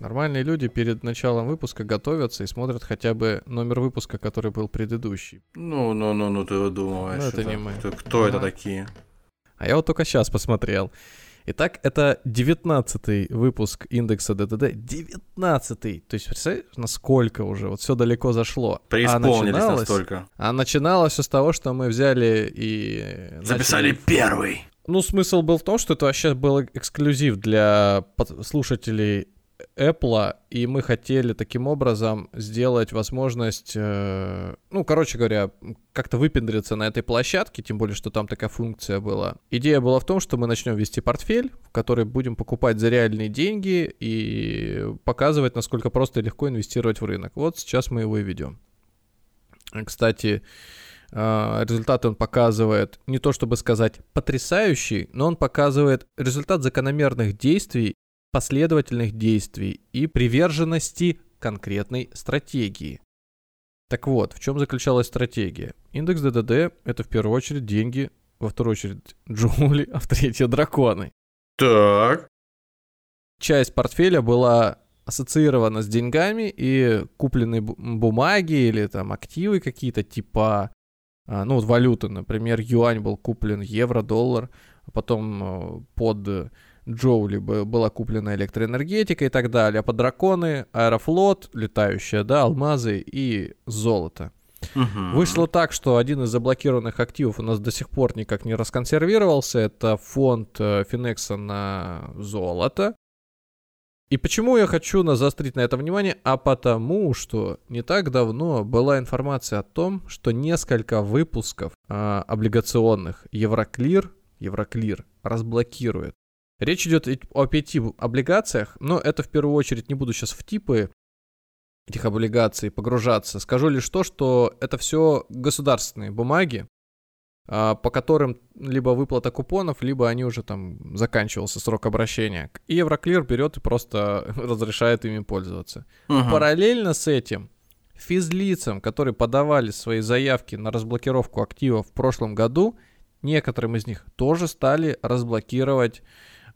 Нормальные люди перед началом выпуска готовятся и смотрят хотя бы номер выпуска, который был предыдущий. Ну, ну, ну, ну, ты выдумываешь. Ну, это не мы. Кто, кто это Ага. такие? А я вот только сейчас посмотрел. Итак, это 19 выпуск индекса ДДД. 19 То есть, представляешь, насколько уже вот все далеко зашло. Преисполнились а настолько. а начиналось все с того, что мы взяли и... Записали начали- первый. Ну, смысл был в том, что это вообще был эксклюзив для слушателей Apple, и мы хотели таким образом сделать возможность, э, ну, короче говоря, как-то выпендриться на этой площадке, тем более, что там такая функция была. Идея была в том, что мы начнем вести портфель, в который будем покупать за реальные деньги и показывать, насколько просто и легко инвестировать в рынок. Вот сейчас мы его и ведем. Кстати, а, результат он показывает не то чтобы сказать потрясающий, но он показывает результат закономерных действий, последовательных действий и приверженности конкретной стратегии. Так вот, в чем заключалась стратегия? Индекс ДДД — это в первую очередь деньги, во вторую очередь джунгли, а в третью драконы. Так. часть портфеля была ассоциирована с деньгами и купленные бу- бумаги или там активы какие-то типа, а, ну вот валюты, например, юань был куплен, евро, доллар, а потом э, под Джоули бы- была куплена электроэнергетика и так далее, а под драконы аэрофлот, летающая, да, алмазы и золото. Мгм. Вышло так, что один из заблокированных активов у нас до сих пор никак не расконсервировался. Это фонд э, Финекса на золото. И почему я хочу на- заострить на это внимание? А потому что не так давно была информация о том, что несколько выпусков а, облигационных Евроклир, Евроклир разблокирует. Речь идет о пяти облигациях, но это в первую очередь не буду сейчас в типы этих облигаций погружаться. Скажу лишь то, что это все государственные бумаги, а, по которым либо выплата купонов, либо они уже там заканчивался срок обращения. И Евроклир берет и просто разрешает ими пользоваться. Мгм. Параллельно с этим физлицам, которые подавали свои заявки на разблокировку активов в прошлом году, некоторым из них тоже стали разблокировать,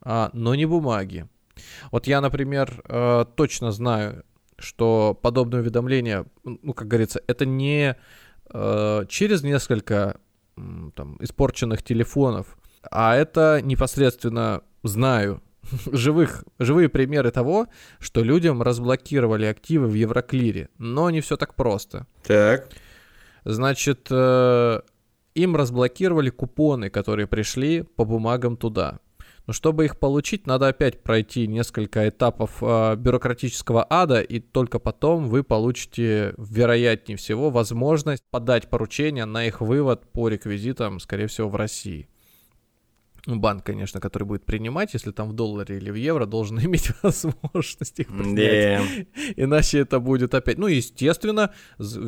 но не бумаги. Вот я, например, э, точно знаю, что подобное уведомление, ну, как говорится, это не э, через несколько там, испорченных телефонов, а это непосредственно знаю живых, живые примеры того, что людям разблокировали активы в Евроклире, но не все так просто. Так. Значит, э, им разблокировали купоны, которые пришли по бумагам туда. Но чтобы их получить, надо опять пройти несколько этапов э, бюрократического ада, и только потом вы получите, вероятнее всего, возможность подать поручение на их вывод по реквизитам, скорее всего, в России. Ну, Банк, конечно, который будет принимать, если там в долларе или в евро, должен иметь возможность их принять. Да. Иначе это будет опять. Ну, естественно,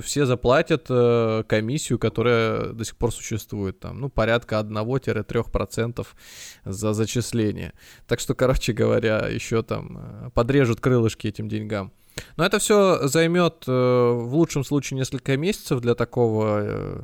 все заплатят э, комиссию, которая до сих пор существует. Там, ну, порядка 1-3% за зачисление. Так что, короче говоря, еще там э, подрежут крылышки этим деньгам. Но это все займет э, в лучшем случае несколько месяцев для такого, ак- э,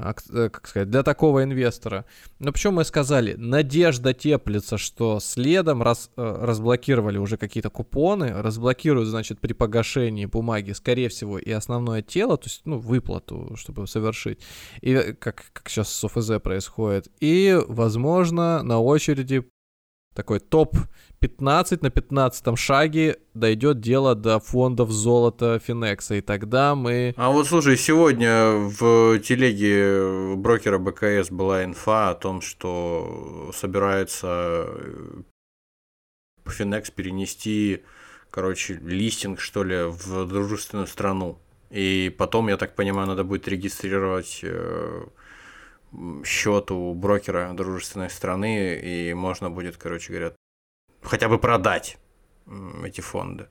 как сказать, для такого инвестора. Но почему мы сказали, надежда теплится, что следом раз, э, разблокировали уже какие-то купоны, разблокируют, значит, при погашении бумаги, скорее всего, и основное тело, то есть, ну, выплату, чтобы совершить, и э, как, как сейчас с ОФЗ происходит, и, возможно, на очереди такой топ 15 на 15 шаге дойдет дело до фондов золота Финекса, и тогда мы... А вот слушай, сегодня в телеге брокера БКС была инфа о том, что собирается Финекс перенести, короче, листинг, что ли, в дружественную страну. И потом, я так понимаю, надо будет регистрировать э, счет у брокера дружественной страны, и можно будет, короче говоря, хотя бы продать эти фонды.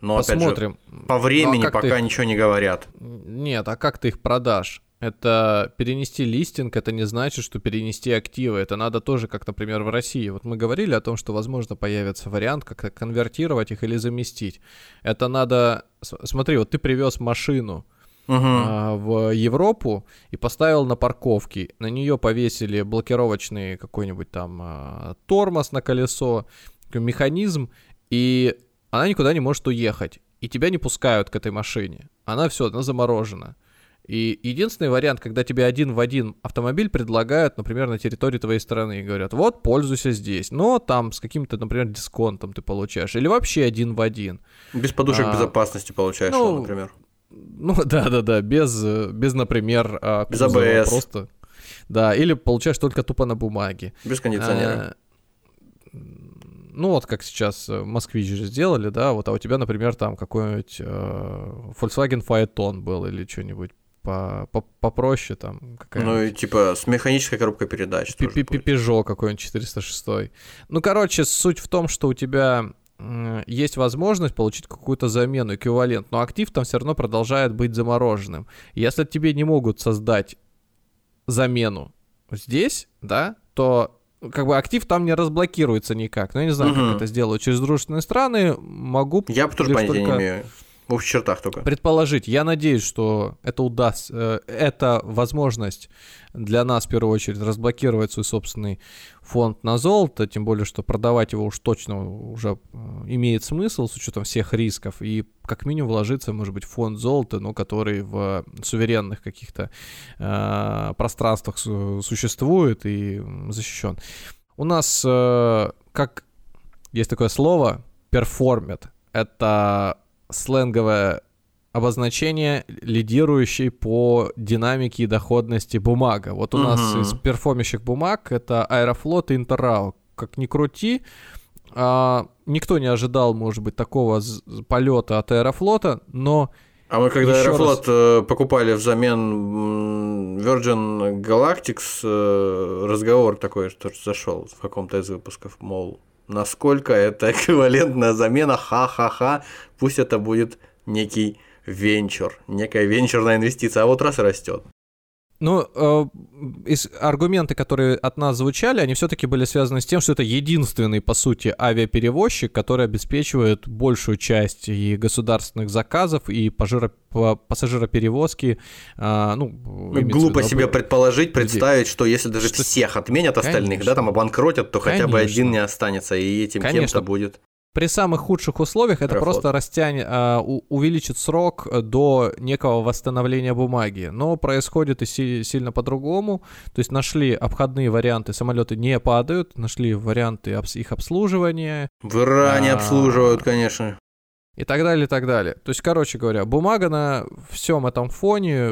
Но Посмотрим. опять же, по времени Ну, а пока их- ничего не говорят. Нет, а как ты их продашь? Это перенести листинг, это не значит, что перенести активы. Это надо тоже, как, например, в России. Вот мы говорили о том, что, возможно, появится вариант, как конвертировать их или заместить. Это надо... Смотри, вот ты привез машину А, в Европу и поставил на парковке. На нее повесили блокировочный какой-нибудь там а, тормоз на колесо, механизм, и она никуда не может уехать. И тебя не пускают к этой машине. Она все, она заморожена. И единственный вариант, когда тебе один в один автомобиль предлагают, например, на территории твоей страны и говорят, вот, пользуйся здесь, но там с каким-то, например, дисконтом ты получаешь, или вообще один в один. Без подушек А, безопасности получаешь, ну, например. Ну да, да, да, без, без, например, а, Без кузова, ABS. Просто. Да, или получаешь только тупо на бумаге. Без кондиционера. А, Ну вот как сейчас э, москвич же сделали, да, вот, а у тебя, например, там какой-нибудь э, Volkswagen Phaeton был или что-нибудь по, по- попроще там ну и типа с механической коробкой передач. Peugeot какой-нибудь 406. Ну, короче, суть в том, что у тебя есть возможность получить какую-то замену, эквивалент, но актив там все равно продолжает быть замороженным. Если тебе не могут создать замену здесь, да, то как бы актив там не разблокируется никак. Ну, я не знаю, Мгм. как это сделают через дружественные страны. Могу Я тоже понятия не только имею. В общих чертах только. предположить. Я надеюсь, что это удастся, э, это возможность для нас в первую очередь разблокировать свой собственный фонд на золото, тем более, что продавать его уж точно уже э, имеет смысл с учетом всех рисков, и как минимум вложиться, может быть, в фонд золота, но который в суверенных каких-то э, пространствах су- существует и защищен. У нас, э, как есть такое слово, перформят. Это сленговое обозначение, лидирующей по динамике и доходности бумага. Вот у нас Мгм. из перформящих бумаг это Аэрофлот и Интеррау. Как ни крути, а, никто не ожидал, может быть, такого полета от Аэрофлота, но А мы когда Аэрофлот э, покупали взамен Virgin Galactics, э, разговор такой что зашел в каком-то из выпусков, мол, насколько это эквивалентная замена, ха-ха-ха, пусть это будет некий венчур, некая венчурная инвестиция, а вот раз растет. Ну, э, из- аргументы, которые от нас звучали, они все-таки были связаны с тем, что это единственный, по сути, авиаперевозчик, который обеспечивает большую часть и государственных заказов, и пожиро- по- пассажироперевозки. а, ну, в Глупо виду, себе предположить, представить, что если даже Что- всех отменят остальных, Конечно. да, там обанкротят, то хотя бы Конечно. один не останется, и этим Конечно. кем-то будет. При самых худших условиях это Аэрофлот. просто растянет, а, у- увеличит срок э, до некого восстановления бумаги. Но происходит и си- сильно по-другому. То есть нашли обходные варианты, самолеты не падают, нашли варианты их обслуживания, В Иране А. обслуживают, конечно. И так далее, и так далее. То есть, короче говоря, бумага на всем этом фоне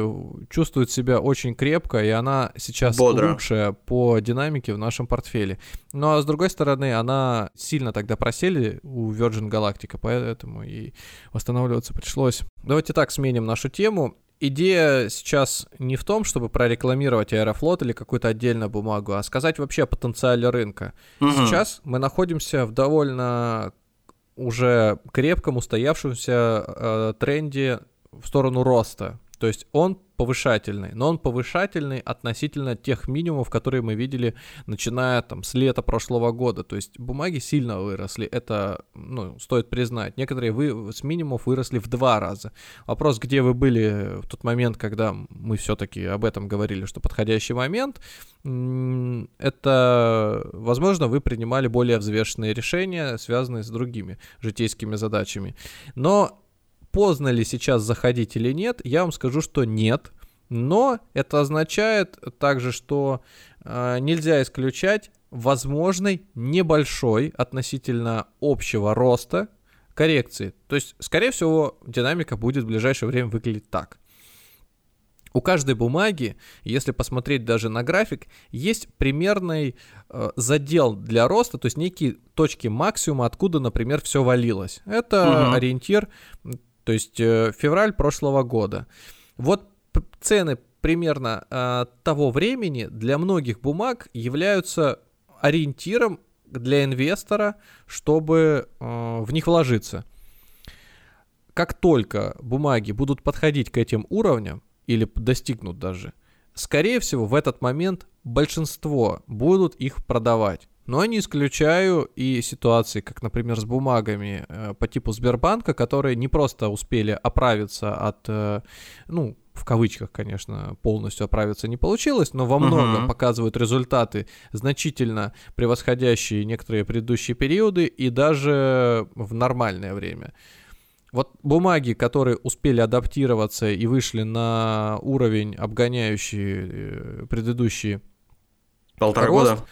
чувствует себя очень крепко, и она сейчас Бодро. лучшая по динамике в нашем портфеле. Ну а с другой стороны, она сильно тогда просели у Virgin Galactica, поэтому и восстанавливаться пришлось. Давайте так сменим нашу тему. Идея сейчас не в том, чтобы прорекламировать Аэрофлот или какую-то отдельную бумагу, а сказать вообще о потенциале рынка. Мгм. Сейчас мы находимся в довольно уже крепком устоявшемся э, тренде в сторону роста. То есть он повышательный, но он повышательный относительно тех минимумов, которые мы видели, начиная там с лета прошлого года. То есть бумаги сильно выросли, это ну, стоит признать. Некоторые вы, с минимумов выросли в два раза. Вопрос, где вы были в тот момент, когда мы все-таки об этом говорили, что подходящий момент, это, возможно, вы принимали более взвешенные решения, связанные с другими житейскими задачами. Но поздно ли сейчас заходить или нет, я вам скажу, что нет. Но это означает также, что э, нельзя исключать возможной небольшой относительно общего роста коррекции. То есть, скорее всего, динамика будет в ближайшее время выглядеть так. У каждой бумаги, если посмотреть даже на график, есть примерный э, задел для роста, то есть некие точки максимума, откуда, например, все валилось. Это Мгм. ориентир, то есть э, февраль прошлого года. Вот цены примерно э, того времени для многих бумаг являются ориентиром для инвестора, чтобы э, в них вложиться. как только бумаги будут подходить к этим уровням, или достигнут даже, скорее всего, в этот момент большинство будут их продавать. Но не исключаю и ситуации, как, например, с бумагами э, по типу Сбербанка, которые не просто успели оправиться от, э, ну, в кавычках, конечно, полностью оправиться не получилось, но во многом uh-huh. показывают результаты, значительно превосходящие некоторые предыдущие периоды и даже в нормальное время. Вот бумаги, которые успели адаптироваться и вышли на уровень, обгоняющий э, предыдущий Полтора рост, года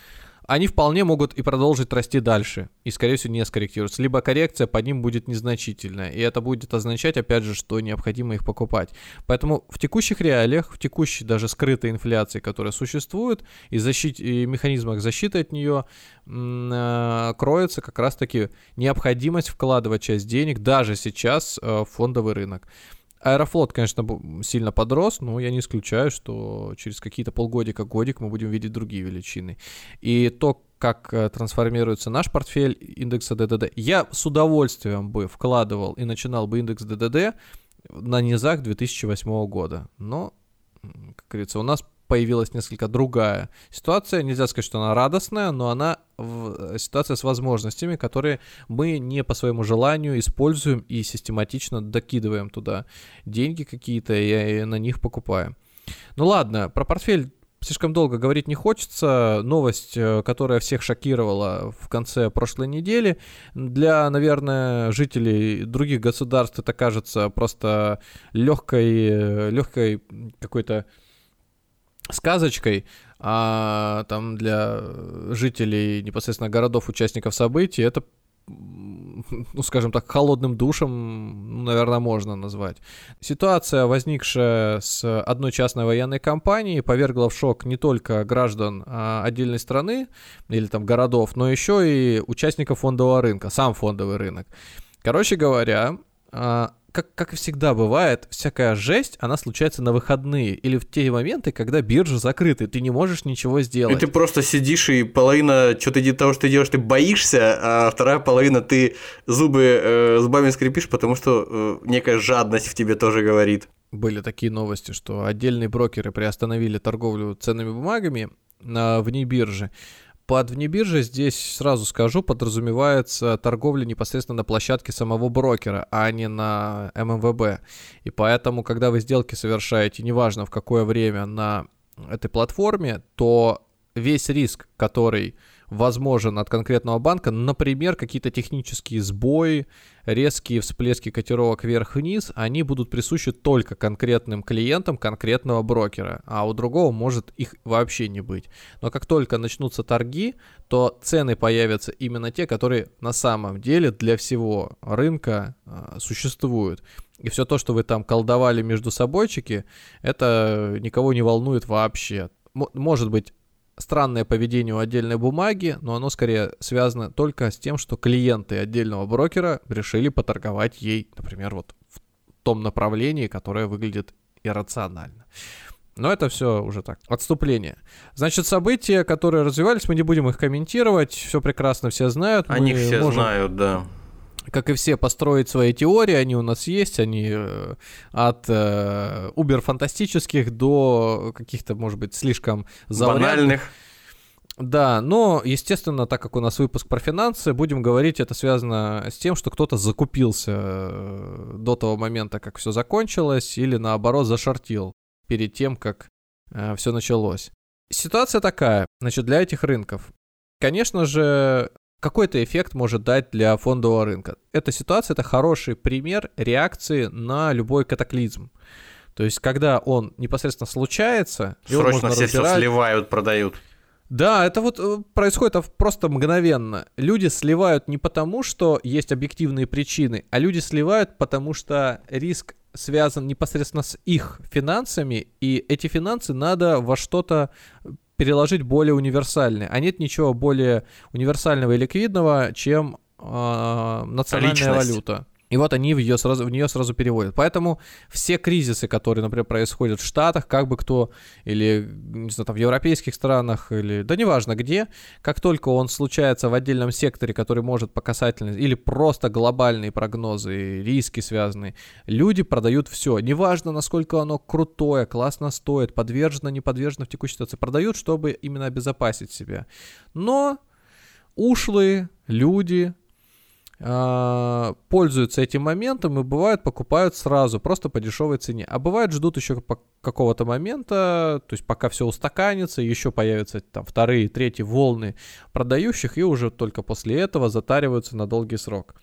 они вполне могут и продолжить расти дальше, и, скорее всего, не скорректируются. Либо коррекция по ним будет незначительная, и это будет означать, опять же, что необходимо их покупать. Поэтому в текущих реалиях, в текущей даже скрытой инфляции, которая существует, и, защит... и механизмах защиты от нее э, кроется как раз-таки необходимость вкладывать часть денег даже сейчас э, в фондовый рынок. Аэрофлот, конечно, сильно подрос, но я не исключаю, что через какие-то полгодика, годик мы будем видеть другие величины. И то, как э, трансформируется наш портфель индекса ДДД, я с удовольствием бы вкладывал и начинал бы индекс ДДД на низах 2008 года. Но, как говорится, у нас появилась несколько другая ситуация. Нельзя сказать, что она радостная, но она в, э, ситуация с возможностями, которые мы не по своему желанию используем и систематично докидываем туда деньги какие-то и, и на них покупаем. Ну ладно, про портфель слишком долго говорить не хочется. Новость, э, которая всех шокировала в конце прошлой недели, для, наверное, жителей других государств это кажется просто легкой, э, легкой какой-то сказочкой, а там для жителей непосредственно городов, участников событий, это ну, скажем так, холодным душем, ну, наверное, можно назвать. Ситуация, возникшая с одной частной военной компанией, повергла в шок не только граждан а, отдельной страны или там городов, но еще и участников фондового рынка, сам фондовый рынок. Короче говоря, а, как, как и всегда бывает, всякая жесть, она случается на выходные или в те моменты, когда биржа закрыта, ты не можешь ничего сделать. И ты просто сидишь, и половина, что ты того, что ты делаешь, ты боишься, а вторая половина ты зубы э, зубами скрипишь, потому что э, некая жадность в тебе тоже говорит. Были такие новости, что отдельные брокеры приостановили торговлю ценными бумагами на вне биржи. Под внебиржей здесь, сразу скажу, подразумевается торговля непосредственно на площадке самого брокера, а не на ММВБ. И поэтому, когда вы сделки совершаете, неважно в какое время на этой платформе, то весь риск, который возможен от конкретного банка, например, какие-то технические сбои, резкие всплески котировок вверх-вниз, они будут присущи только конкретным клиентам конкретного брокера, а у другого может их вообще не быть. Но как только начнутся торги, то цены появятся именно те, которые на самом деле для всего рынка э, существуют. И все то, что вы там колдовали между собойчики, это никого не волнует вообще. М- может быть, странное поведение у отдельной бумаги, но оно скорее связано только с тем, что клиенты отдельного брокера решили поторговать ей, например, вот в том направлении, которое выглядит иррационально. Но это все уже так, отступление. Значит, события, которые развивались, мы не будем их комментировать, все прекрасно все знают. О них все можем... знают, да как и все, построить свои теории, они у нас есть, они э, от э, убер-фантастических до каких-то, может быть, слишком заурядных. Банальных. Да, но, естественно, так как у нас выпуск про финансы, будем говорить, это связано с тем, что кто-то закупился э, до того момента, как все закончилось, или наоборот зашортил перед тем, как э, все началось. Ситуация такая, значит, для этих рынков. Конечно же, какой-то эффект может дать для фондового рынка. Эта ситуация это хороший пример реакции на любой катаклизм. То есть, когда он непосредственно случается, срочно все разбирать... все сливают, продают. Да, это вот э, происходит просто мгновенно. Люди сливают не потому, что есть объективные причины, а люди сливают, потому что риск связан непосредственно с их финансами, и эти финансы надо во что-то переложить более универсальные. А нет ничего более универсального и ликвидного, чем э, национальная Личность. валюта. И вот они в, ее сразу, в нее сразу переводят. Поэтому все кризисы, которые, например, происходят в Штатах, как бы кто, или, не знаю, там, в европейских странах, или, да неважно где, как только он случается в отдельном секторе, который может по касательной, или просто глобальные прогнозы, риски связанные, люди продают все. Неважно, насколько оно крутое, классно стоит, подвержено, не подвержено в текущей ситуации. Продают, чтобы именно обезопасить себя. Но ушлые люди, а, пользуются этим моментом и бывают покупают сразу, просто по дешевой цене. А бывает ждут еще какого-то момента, то есть пока все устаканится, еще появятся там вторые, третьи волны продающих, и уже только после этого затариваются на долгий срок.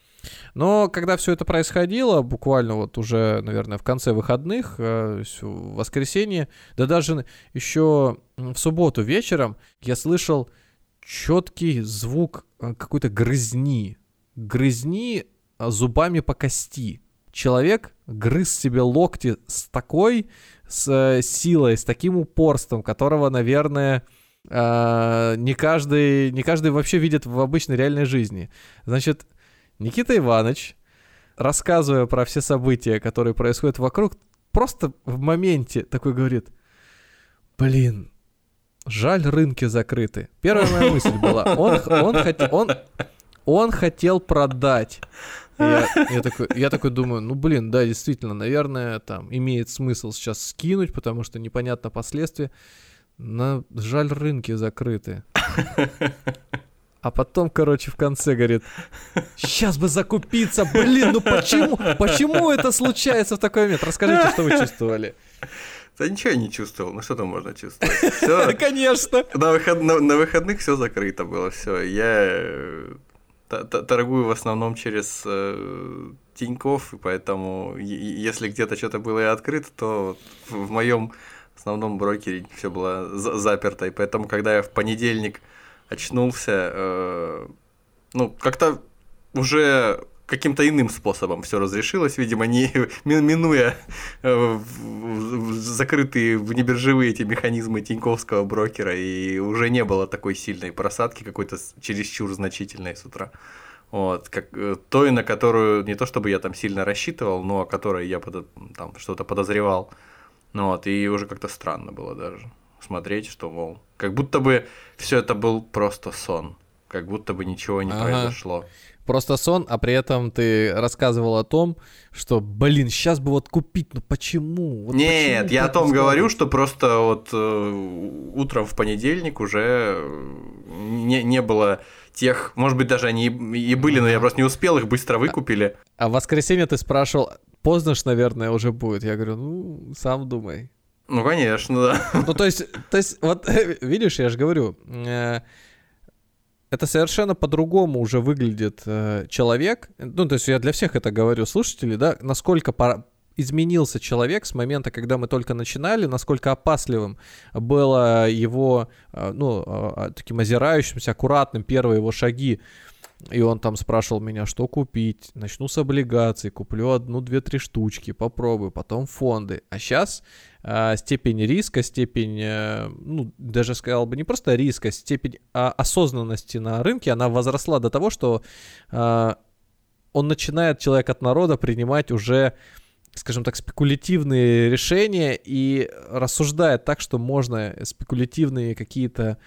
Но когда все это происходило, буквально вот уже, наверное, в конце выходных, э, в воскресенье, да даже еще в субботу вечером я слышал четкий звук э, какой-то грызни грызни а, зубами по кости. Человек грыз себе локти с такой с, э, силой, с таким упорством, которого, наверное, э, не, каждый, не каждый вообще видит в обычной реальной жизни. Значит, Никита Иванович, рассказывая про все события, которые происходят вокруг, просто в моменте такой говорит, блин, жаль, рынки закрыты. Первая моя мысль была, он, он, хот... он, он хотел продать. Я, я, такой, я такой думаю, ну блин, да, действительно, наверное, там имеет смысл сейчас скинуть, потому что непонятно последствия. Но жаль, рынки закрыты. А потом, короче, в конце говорит, сейчас бы закупиться, блин, ну почему, почему это случается в такой момент? Расскажите, что вы чувствовали. Да ничего я не чувствовал, ну что там можно чувствовать? Все, Конечно. На, выход, на, на выходных все закрыто было, все. Я торгую в основном через э, Тиньков, и поэтому если где-то что-то было и открыто, то в моем основном брокере все было заперто. И поэтому, когда я в понедельник очнулся, э, ну, как-то уже каким-то иным способом все разрешилось, видимо, не минуя э, закрытые внебиржевые эти механизмы Тиньковского брокера, и уже не было такой сильной просадки какой-то чересчур значительной с утра. Вот, как э, той, на которую не то чтобы я там сильно рассчитывал, но о которой я под, там что-то подозревал. Ну вот, и уже как-то странно было даже смотреть, что, мол, как будто бы все это был просто сон, как будто бы ничего не ага. произошло просто сон, а при этом ты рассказывал о том, что, блин, сейчас бы вот купить, ну почему? Вот Нет, почему я о том говорю, что просто вот э, утром в понедельник уже э, не, не было тех, может быть, даже они и были, но я просто не успел, их быстро выкупили. А, а в воскресенье ты спрашивал, поздно ж, наверное, уже будет. Я говорю, ну, сам думай. Ну, конечно, да. Ну, то есть, то есть вот, видишь, я же говорю, э, это совершенно по-другому уже выглядит э, человек. Ну, то есть я для всех это говорю, слушатели, да, насколько пора изменился человек с момента, когда мы только начинали, насколько опасливым было его, э, ну, э, таким озирающимся, аккуратным первые его шаги и он там спрашивал меня, что купить. Начну с облигаций, куплю одну, две, три штучки, попробую, потом фонды. А сейчас э, степень риска, степень, э, ну, даже сказал бы не просто риска, степень э, осознанности на рынке, она возросла до того, что э, он начинает, человек от народа, принимать уже скажем так, спекулятивные решения и рассуждает так, что можно спекулятивные какие-то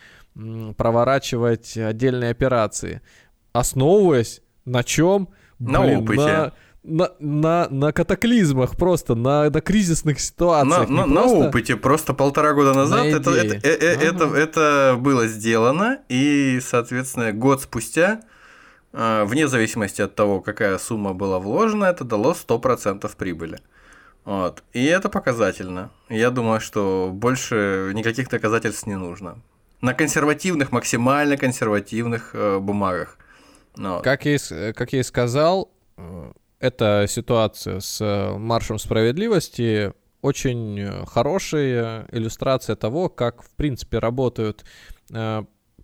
проворачивать отдельные операции основываясь на чем? На Блин, опыте. На, на, на, на катаклизмах просто, на, на кризисных ситуациях. На, на, просто... на опыте, просто полтора года назад это, это, это, э, ага. это, это было сделано, и, соответственно, год спустя, э, вне зависимости от того, какая сумма была вложена, это дало 100% прибыли. Вот. И это показательно. Я думаю, что больше никаких доказательств не нужно. На консервативных, максимально консервативных э, бумагах. Но... Как, я, как я и сказал, э, эта ситуация с э, маршем справедливости очень хорошая иллюстрация того, как в принципе работают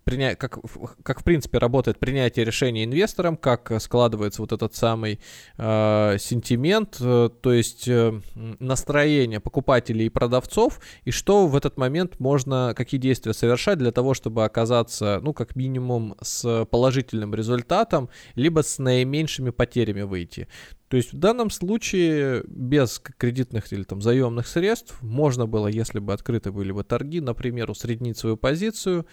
э, приня... как, как в принципе работает принятие решений инвестором, как складывается вот этот самый э, сентимент, э, то есть э, настроение покупателей и продавцов, и что в этот момент можно, какие действия совершать для того, чтобы оказаться, ну, как минимум, с положительным результатом, либо с наименьшими потерями выйти. То есть в данном случае без кредитных или там заемных средств можно было, если бы открыты были бы торги, например, усреднить свою позицию,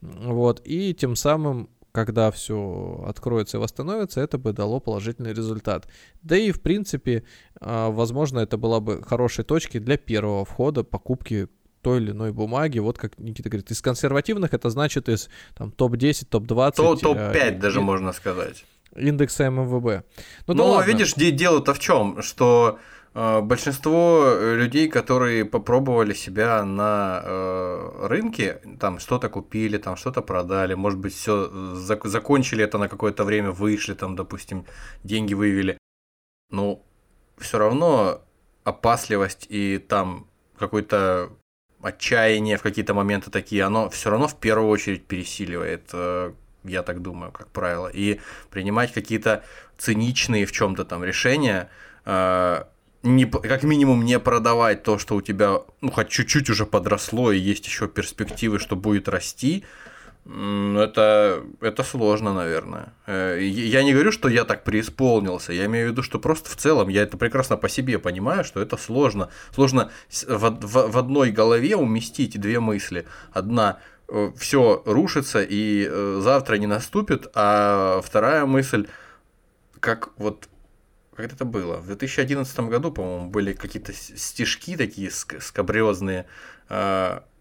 вот, и тем самым когда все откроется и восстановится, это бы дало положительный результат. Да и, в принципе, а, возможно, это была бы хорошей точкой для первого входа покупки той или иной бумаги. Вот как Никита говорит, из консервативных это значит из там, топ-10, топ-20. топ-5 э, даже и, можно сказать. Индекса МВБ. Ну, да видишь, дело-то в чем, что э, большинство людей, которые попробовали себя на э, рынке, там что-то купили, там что-то продали, может быть, все зак- закончили это на какое-то время, вышли, там, допустим, деньги вывели. Ну, все равно опасливость и там какой-то отчаяние в какие-то моменты такие, оно все равно в первую очередь пересиливает, э, я так думаю, как правило. И принимать какие-то циничные в чем-то там решения, э, не, как минимум не продавать то, что у тебя, ну, хоть чуть-чуть уже подросло и есть еще перспективы, что будет расти, это, это сложно, наверное. Э, я не говорю, что я так преисполнился. Я имею в виду, что просто в целом я это прекрасно по себе понимаю, что это сложно. Сложно в, в, в одной голове уместить две мысли. Одна все рушится и э, завтра не наступит, а вторая мысль, как вот как это было? В 2011 году, по-моему, были какие-то стишки такие скабрезные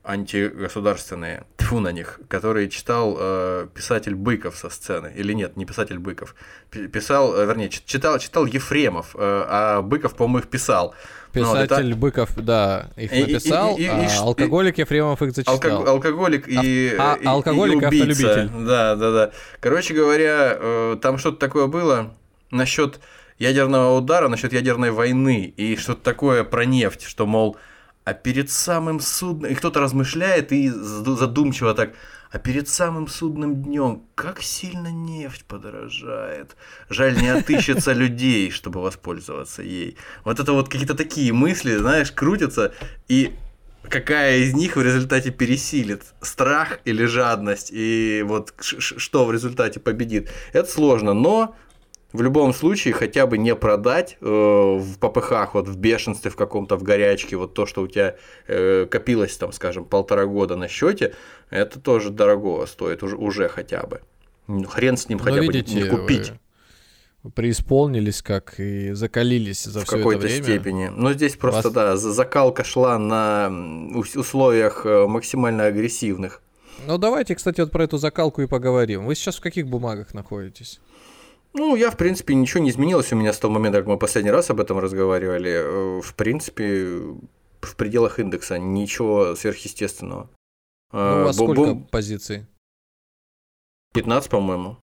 антигосударственные, тьфу на них, которые читал э, писатель Быков со сцены. Или нет, не писатель Быков. Писал, э, вернее, читал, читал Ефремов, э, а Быков, по-моему, их писал. Писатель это... Быков, да, их написал, и, и, и, а и, алкоголик Ефремов их зачитал. Алког... Алкоголик и, а, и, алкоголик и автолюбитель. Да, да, да. Короче говоря, э, там что-то такое было насчет ядерного удара, насчет ядерной войны и что-то такое про нефть, что, мол, а перед самым судным... И кто-то размышляет и задумчиво так... А перед самым судным днем как сильно нефть подорожает. Жаль, не отыщется людей, чтобы воспользоваться ей. Вот это вот какие-то такие мысли, знаешь, крутятся, и какая из них в результате пересилит страх или жадность, и вот что в результате победит. Это сложно, но в любом случае хотя бы не продать э, в попыхах, вот в бешенстве в каком-то, в горячке, вот то, что у тебя э, копилось там, скажем, полтора года на счете, это тоже дорого стоит уже, уже хотя бы. Ну, хрен с ним Но хотя видите, бы не купить. Вы преисполнились как и закалились за в все какой-то это время. степени. Но здесь просто, Вас... да, закалка шла на условиях э, максимально агрессивных. Ну давайте, кстати, вот про эту закалку и поговорим. Вы сейчас в каких бумагах находитесь? Ну, я, в принципе, ничего не изменилось у меня с того момента, как мы последний раз об этом разговаривали. Э, в принципе, в пределах индекса ничего сверхъестественного. Ну, у вас Бо- сколько позиций? 15, по-моему.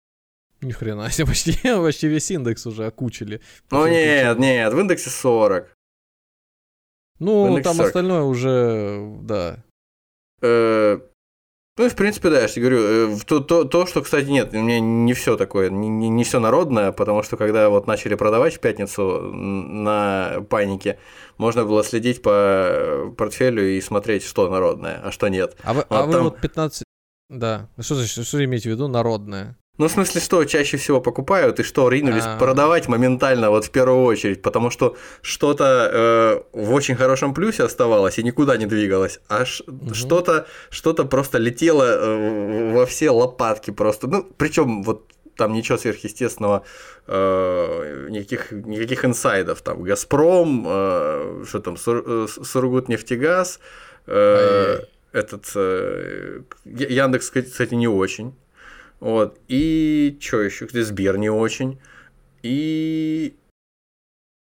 Ни хрена себе, почти, почти весь индекс уже окучили. Ну нет, нет, в индексе 40. Ну, там 40. остальное уже, да. Э, ну, в принципе, да, я же говорю, э, то, то, то, что, кстати, нет, у меня не все такое, не, не, не все народное, потому что когда вот начали продавать в пятницу на панике, можно было следить по портфелю и смотреть, что народное, а что нет. А вы, вот а вы вот 15... Да, что значит, что имеете в виду народное? Ну, в смысле, что чаще всего покупают и что ринулись А-а-а. продавать моментально, вот в первую очередь, потому что что-то э, в очень хорошем плюсе оставалось и никуда не двигалось, а угу. что-то, что-то просто летело э, во все лопатки просто. Ну, причем вот там ничего сверхъестественного, э, никаких, никаких инсайдов. Там Газпром, э, что там, Сур, э, Сургут нефтегаз, э, этот э, Яндекс, кстати, не очень. Вот. И что еще? Сбер не очень. И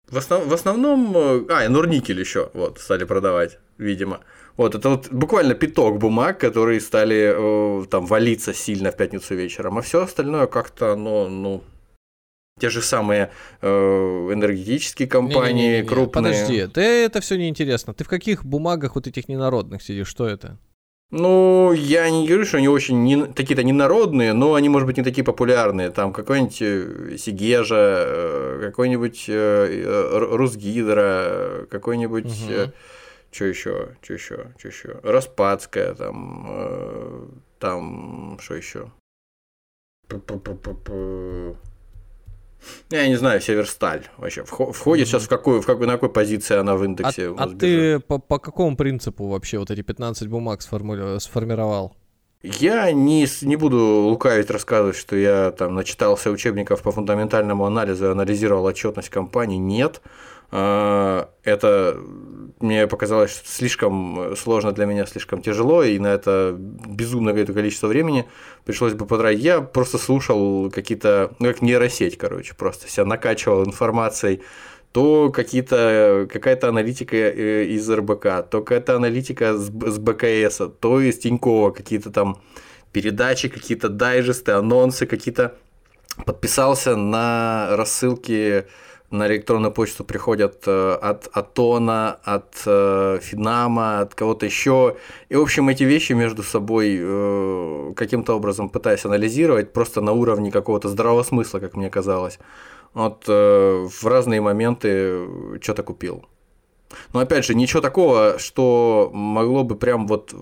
в, основ... в основном... Э, а, и Норникель еще вот, стали продавать, видимо. Вот, это вот буквально пяток бумаг, которые стали э, там валиться сильно в пятницу вечером, а все остальное как-то, ну, ну, те же самые э, энергетические компании, не, не, не, не, крупные. Подожди, ты это все неинтересно. Ты в каких бумагах вот этих ненародных сидишь? Что это? Ну, я не говорю, что они очень не, такие-то ненародные, но они, может быть, не такие популярные. Там какой-нибудь э, Сигежа, э, какой-нибудь э, Русгидро, какой-нибудь... Угу. Что еще? Что еще? Что еще? Распадская, там, там, что еще? Я не знаю, Северсталь вообще входит сейчас в какую, в какую, на какой позиции она в индексе. А, а ты по, по какому принципу вообще вот эти 15 бумаг сформули... сформировал? Я не, не буду лукавить рассказывать, что я там начитался учебников по фундаментальному анализу и анализировал отчетность компании. Нет. А, это мне показалось слишком сложно для меня, слишком тяжело, и на это безумно какое-то количество времени. Пришлось бы потратить. Я просто слушал какие-то, ну, как нейросеть, короче, просто себя накачивал информацией. То какие-то, какая-то аналитика э, из РБК, то какая-то аналитика с, с БКС, то из Тинькова, какие-то там передачи, какие-то дайджесты, анонсы, какие-то... Подписался на рассылки на электронную почту приходят э, от Атона, от э, Финама, от кого-то еще. И, в общем, эти вещи между собой каким-то образом пытаясь анализировать, просто на уровне какого-то здравого смысла, как мне казалось вот э, в разные моменты что-то купил. Но опять же, ничего такого, что могло бы прям вот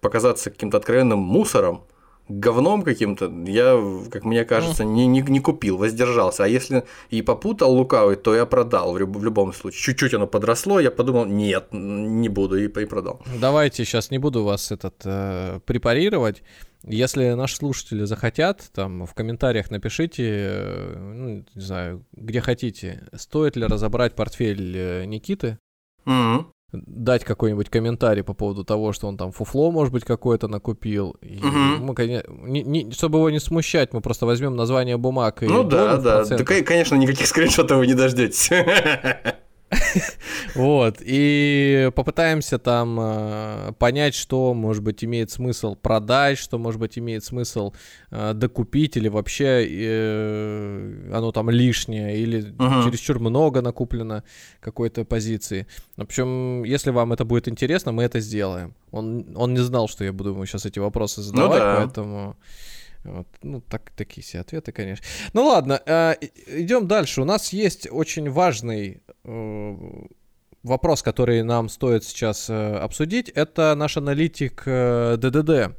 показаться каким-то откровенным мусором, говном каким-то, я, как мне кажется, не, не, не купил, воздержался. А если и попутал лукавый, то я продал в, люб, в любом случае. Чуть-чуть оно подросло, я подумал, нет, не буду, и, и продал. Давайте сейчас не буду вас этот э, препарировать. Если наши слушатели захотят, там в комментариях напишите, э, ну, не знаю, где хотите, стоит ли разобрать портфель э, Никиты, mm-hmm. Дать какой-нибудь комментарий по поводу того, что он там фуфло, может быть, какое-то накупил. Mm-hmm. мы, конечно, не, не, чтобы его не смущать, мы просто возьмем название бумаг и. Ну да, да. Да, конечно, никаких скриншотов вы не дождетесь. Вот, и попытаемся там э, понять, что, может быть, имеет смысл продать, что, может быть, имеет смысл э, докупить, или вообще э, оно там лишнее, или чересчур много накуплено какой-то позиции. В общем, если вам это будет интересно, мы это сделаем. Он, он не знал, что я буду ему сейчас эти вопросы задавать, ну, да. Вот. Ну, так, такие все ответы, конечно. Ну ладно, э, идем дальше. У нас есть очень важный э, вопрос, который нам стоит сейчас э, обсудить. Это наш аналитик э, ДДД.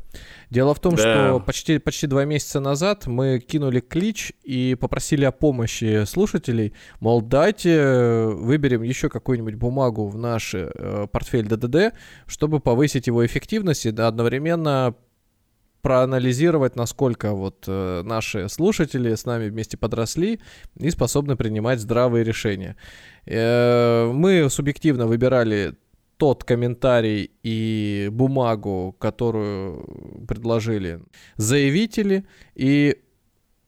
Дело в том, да. что почти, почти два месяца назад мы кинули клич и попросили о помощи слушателей. Мол, дайте выберем еще какую-нибудь бумагу в наш э, портфель ДДД, чтобы повысить его эффективность и одновременно проанализировать, насколько вот э, наши слушатели с нами вместе подросли и способны принимать здравые решения. Э, мы субъективно выбирали тот комментарий и бумагу, которую предложили заявители, и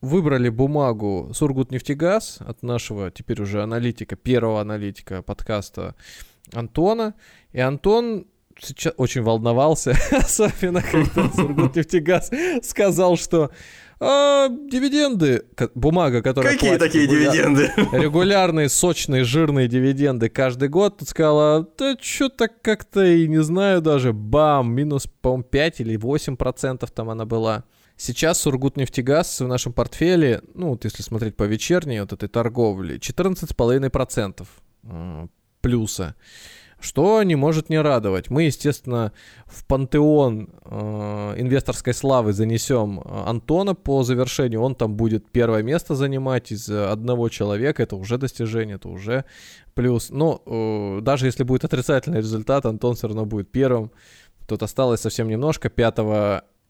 выбрали бумагу Сургутнефтегаз от нашего теперь уже аналитика, первого аналитика подкаста Антона. И Антон сейчас очень волновался, особенно когда Сургутнефтегаз сказал, что а, дивиденды, бумага, которая Какие такие регуляр... дивиденды? Регулярные, сочные, жирные дивиденды каждый год. Тут сказала, да что-то как-то и не знаю даже, бам, минус, по-моему, 5 или 8 процентов там она была. Сейчас Сургутнефтегаз в нашем портфеле, ну вот если смотреть по вечерней вот этой торговле, 14,5% плюса что не может не радовать. Мы, естественно, в пантеон э, инвесторской славы занесем э, Антона по завершению. Он там будет первое место занимать из одного человека. Это уже достижение, это уже плюс. Но э, даже если будет отрицательный результат, Антон все равно будет первым. Тут осталось совсем немножко. 5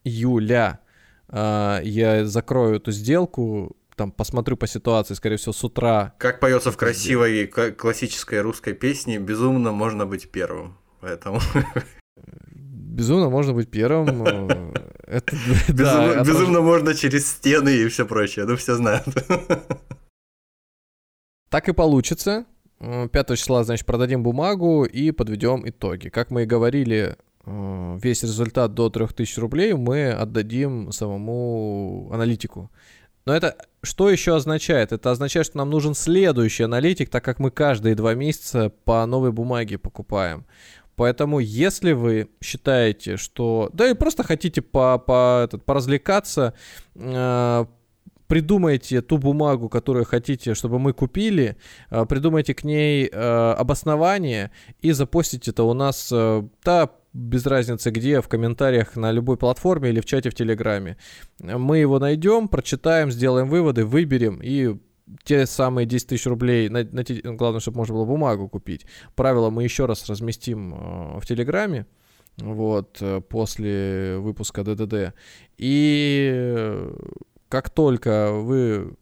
июля э, я закрою эту сделку там посмотрю по ситуации, скорее всего, с утра. Как поется в красивой классической русской песне, безумно можно быть первым. Поэтому. Безумно можно быть первым. Это, безумно, да, безумно можно через стены и все прочее. Ну, все знают. Так и получится. 5 числа, значит, продадим бумагу и подведем итоги. Как мы и говорили, э, весь результат до 3000 рублей мы отдадим самому аналитику. Но это что еще означает? Это означает, что нам нужен следующий аналитик, так как мы каждые два месяца по новой бумаге покупаем. Поэтому, если вы считаете, что... Да и просто хотите по, по, этот, поразвлекаться, э, придумайте ту бумагу, которую хотите, чтобы мы купили, э, придумайте к ней э, обоснование и запостите это у нас. Э, да, без разницы где, в комментариях на любой платформе или в чате в Телеграме. Мы его найдем, прочитаем, сделаем выводы, выберем и те самые 10 тысяч рублей, на, на главное, чтобы можно было бумагу купить. Правила мы еще раз разместим э, в Телеграме, вот, э, после выпуска ДДД. И э, как только вы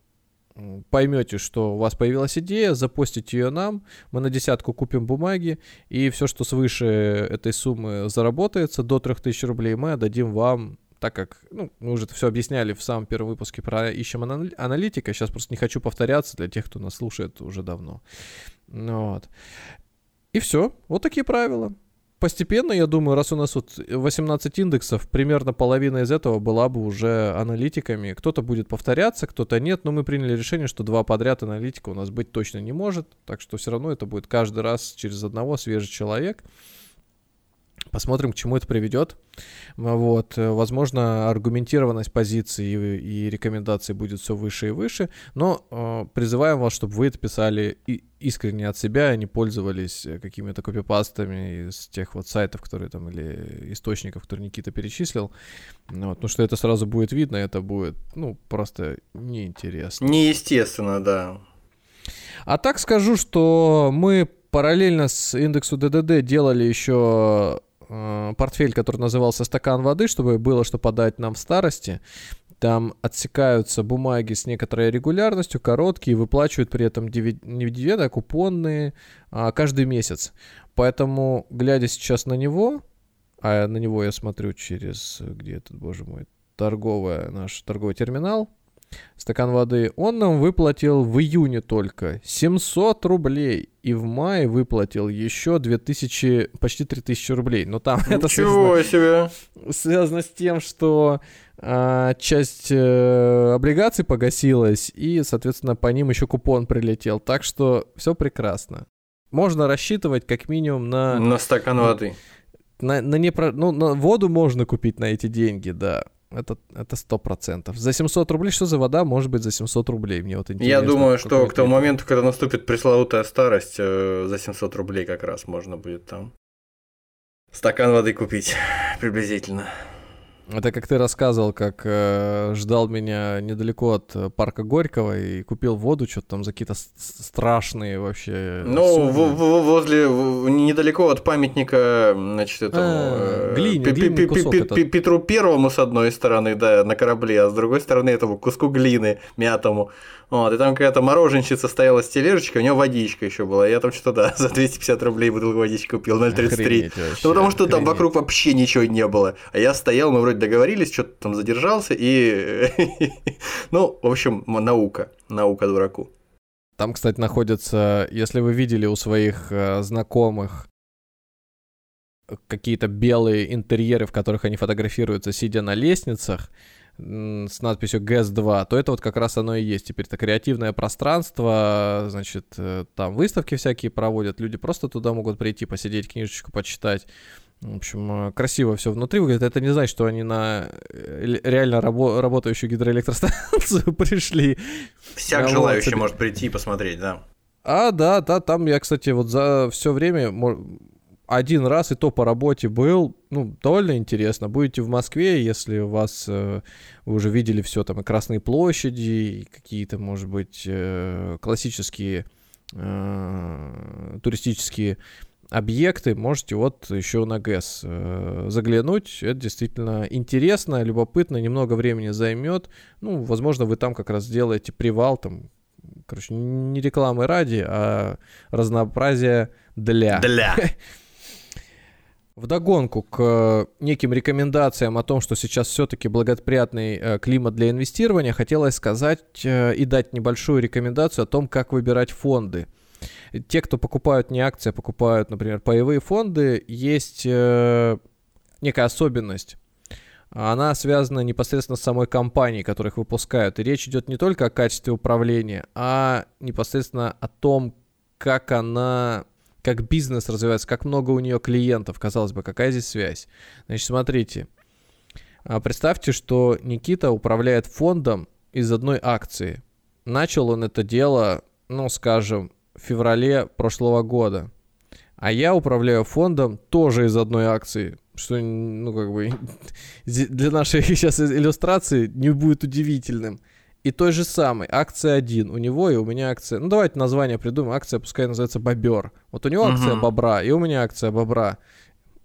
поймете, что у вас появилась идея, запостите ее нам, мы на десятку купим бумаги, и все, что свыше этой суммы заработается, до 3000 рублей, мы отдадим вам так как, ну, мы уже все объясняли в самом первом выпуске про ищем аналитика, сейчас просто не хочу повторяться для тех, кто нас слушает уже давно. Вот. И все, вот такие правила постепенно, я думаю, раз у нас вот 18 индексов, примерно половина из этого была бы уже аналитиками. Кто-то будет повторяться, кто-то нет, но мы приняли решение, что два подряд аналитика у нас быть точно не может, так что все равно это будет каждый раз через одного свежий человек. Посмотрим, к чему это приведет. Вот. Возможно, аргументированность позиций и, и рекомендаций будет все выше и выше, но э, призываем вас, чтобы вы это писали и, искренне от себя, а не пользовались какими-то копипастами из тех вот сайтов, которые там, или источников, которые Никита перечислил. Вот. Ну, что это сразу будет видно, это будет, ну, просто неинтересно. Неестественно, да. А так скажу, что мы параллельно с индексу ДДД делали еще э, портфель, который назывался «Стакан воды», чтобы было что подать нам в старости. Там отсекаются бумаги с некоторой регулярностью, короткие, выплачивают при этом не дивиденды, а купонные а, каждый месяц. Поэтому, глядя сейчас на него, а на него я смотрю через, где этот, боже мой, торговая, наш торговый терминал, стакан воды, он нам выплатил в июне только 700 рублей. И в мае выплатил еще 2000, почти 3000 рублей. Но там это связано, себе. связано с тем, что а, часть э, облигаций погасилась, и, соответственно, по ним еще купон прилетел. Так что все прекрасно. Можно рассчитывать как минимум на... На стакан воды. На, на, непро... ну, на воду можно купить на эти деньги, да. Это, это сто процентов. За 700 рублей, что за вода может быть за 700 рублей? Мне вот интересно. Я думаю, что к тому моменту, когда наступит пресловутая старость, э, за 700 рублей как раз можно будет там стакан воды купить приблизительно. Это как ты рассказывал, как э, ждал меня недалеко от э, парка Горького и купил воду, что-то там за какие-то страшные вообще. Ну, в, в, возле, в, недалеко от памятника, значит, этому а, э, Петру Первому с одной стороны, да, на корабле, а с другой стороны этому куску глины мятому. Вот, и там какая-то мороженщица стояла с тележечкой, у нее водичка еще была. Я там что-то, да, за 250 рублей бутылку водички купил, 0,33. Ну, потому что охренеть. там вокруг вообще ничего не было. А я стоял, мы вроде договорились, что-то там задержался, и... ну, в общем, наука. Наука дураку. Там, кстати, находятся, если вы видели у своих э, знакомых какие-то белые интерьеры, в которых они фотографируются, сидя на лестницах, с надписью GES2, то это вот как раз оно и есть. Теперь это креативное пространство, значит, э, там выставки всякие проводят, люди просто туда могут прийти, посидеть, книжечку почитать. В общем, э, красиво все внутри выглядит. Это не значит, что они на э, реально рабо- работающую гидроэлектростанцию пришли. Всяк желающий может прийти и посмотреть, да. А, да, да, там я, кстати, вот за все время один раз и то по работе был, ну, довольно интересно. Будете в Москве, если у вас, э, вы уже видели все там, и Красные площади, и какие-то, может быть, э, классические э, туристические объекты, можете вот еще на ГЭС э, заглянуть. Это действительно интересно, любопытно, немного времени займет. Ну, возможно, вы там как раз сделаете привал, там, короче, не рекламы ради, а разнообразие для. Для. Вдогонку к э, неким рекомендациям о том, что сейчас все-таки благоприятный э, климат для инвестирования, хотелось сказать э, и дать небольшую рекомендацию о том, как выбирать фонды. Те, кто покупают не акции, а покупают, например, паевые фонды, есть некая особенность. Она связана непосредственно с самой компанией, которых выпускают. И речь идет не только о качестве управления, а непосредственно о том, как она как бизнес развивается, как много у нее клиентов, казалось бы, какая здесь связь. Значит, смотрите, а, представьте, что Никита управляет фондом из одной акции. Начал он это дело, ну, скажем, в феврале прошлого года. А я управляю фондом тоже из одной акции. Что, ну, как бы, для нашей сейчас иллюстрации не будет удивительным. И той же самой, акция 1, у него и у меня акция, ну давайте название придумаем, акция пускай называется Бобер. Вот у него акция. Бобра, и у меня акция Бобра.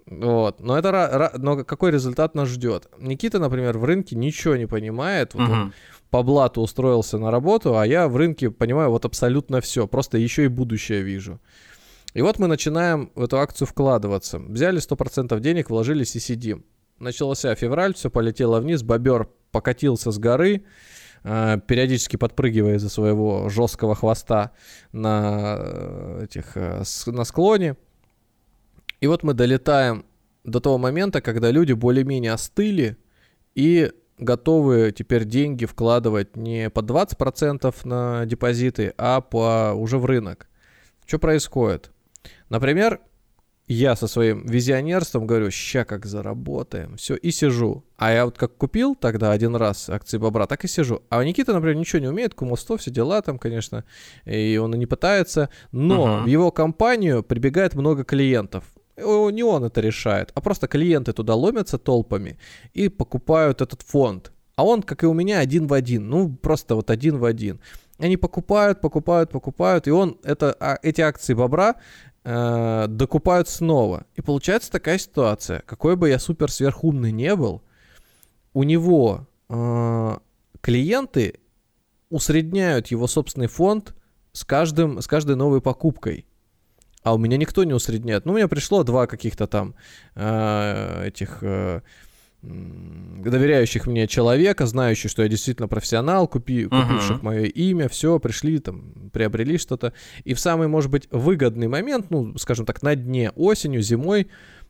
Вот, но это, но какой результат нас ждет? Никита, например, в рынке ничего не понимает, вот он Мгм. по блату устроился на работу, а я в рынке понимаю вот абсолютно все, просто еще и будущее вижу. И вот мы начинаем в эту акцию вкладываться. Взяли 100% денег, вложились и сидим. Начался февраль, все полетело вниз, бобер покатился с горы, периодически подпрыгивая из-за своего жесткого хвоста на, э, этих, э, на склоне. И вот мы долетаем до того момента, когда люди более-менее остыли и готовы теперь деньги вкладывать не по 20% на депозиты, а по уже в рынок. Что происходит? Например, я со своим визионерством говорю, ща как заработаем, все, и сижу. А я вот как купил тогда один раз акции Бобра, так и сижу. А Никита, например, ничего не умеет, кумовство, все дела там, конечно, и он и не пытается, но Мгм. в его компанию прибегает много клиентов. Не он это решает, а просто клиенты туда ломятся толпами и покупают этот фонд. А он, как и у меня, один в один. Ну, просто вот один в один. Они покупают, покупают, покупают, и он это, а, эти акции бобра э, докупают снова. И получается такая ситуация. Какой бы я супер сверхумный не был, у него э, клиенты усредняют его собственный фонд с, каждым, с каждой новой покупкой. А у меня никто не усредняет. Ну, у меня пришло два каких-то там э, этих э, доверяющих мне человека, знающих, что я действительно профессионал, купи, купивших мое имя, все, пришли там, приобрели что-то. И в самый, может быть, выгодный момент, ну, скажем так, на дне осенью, зимой,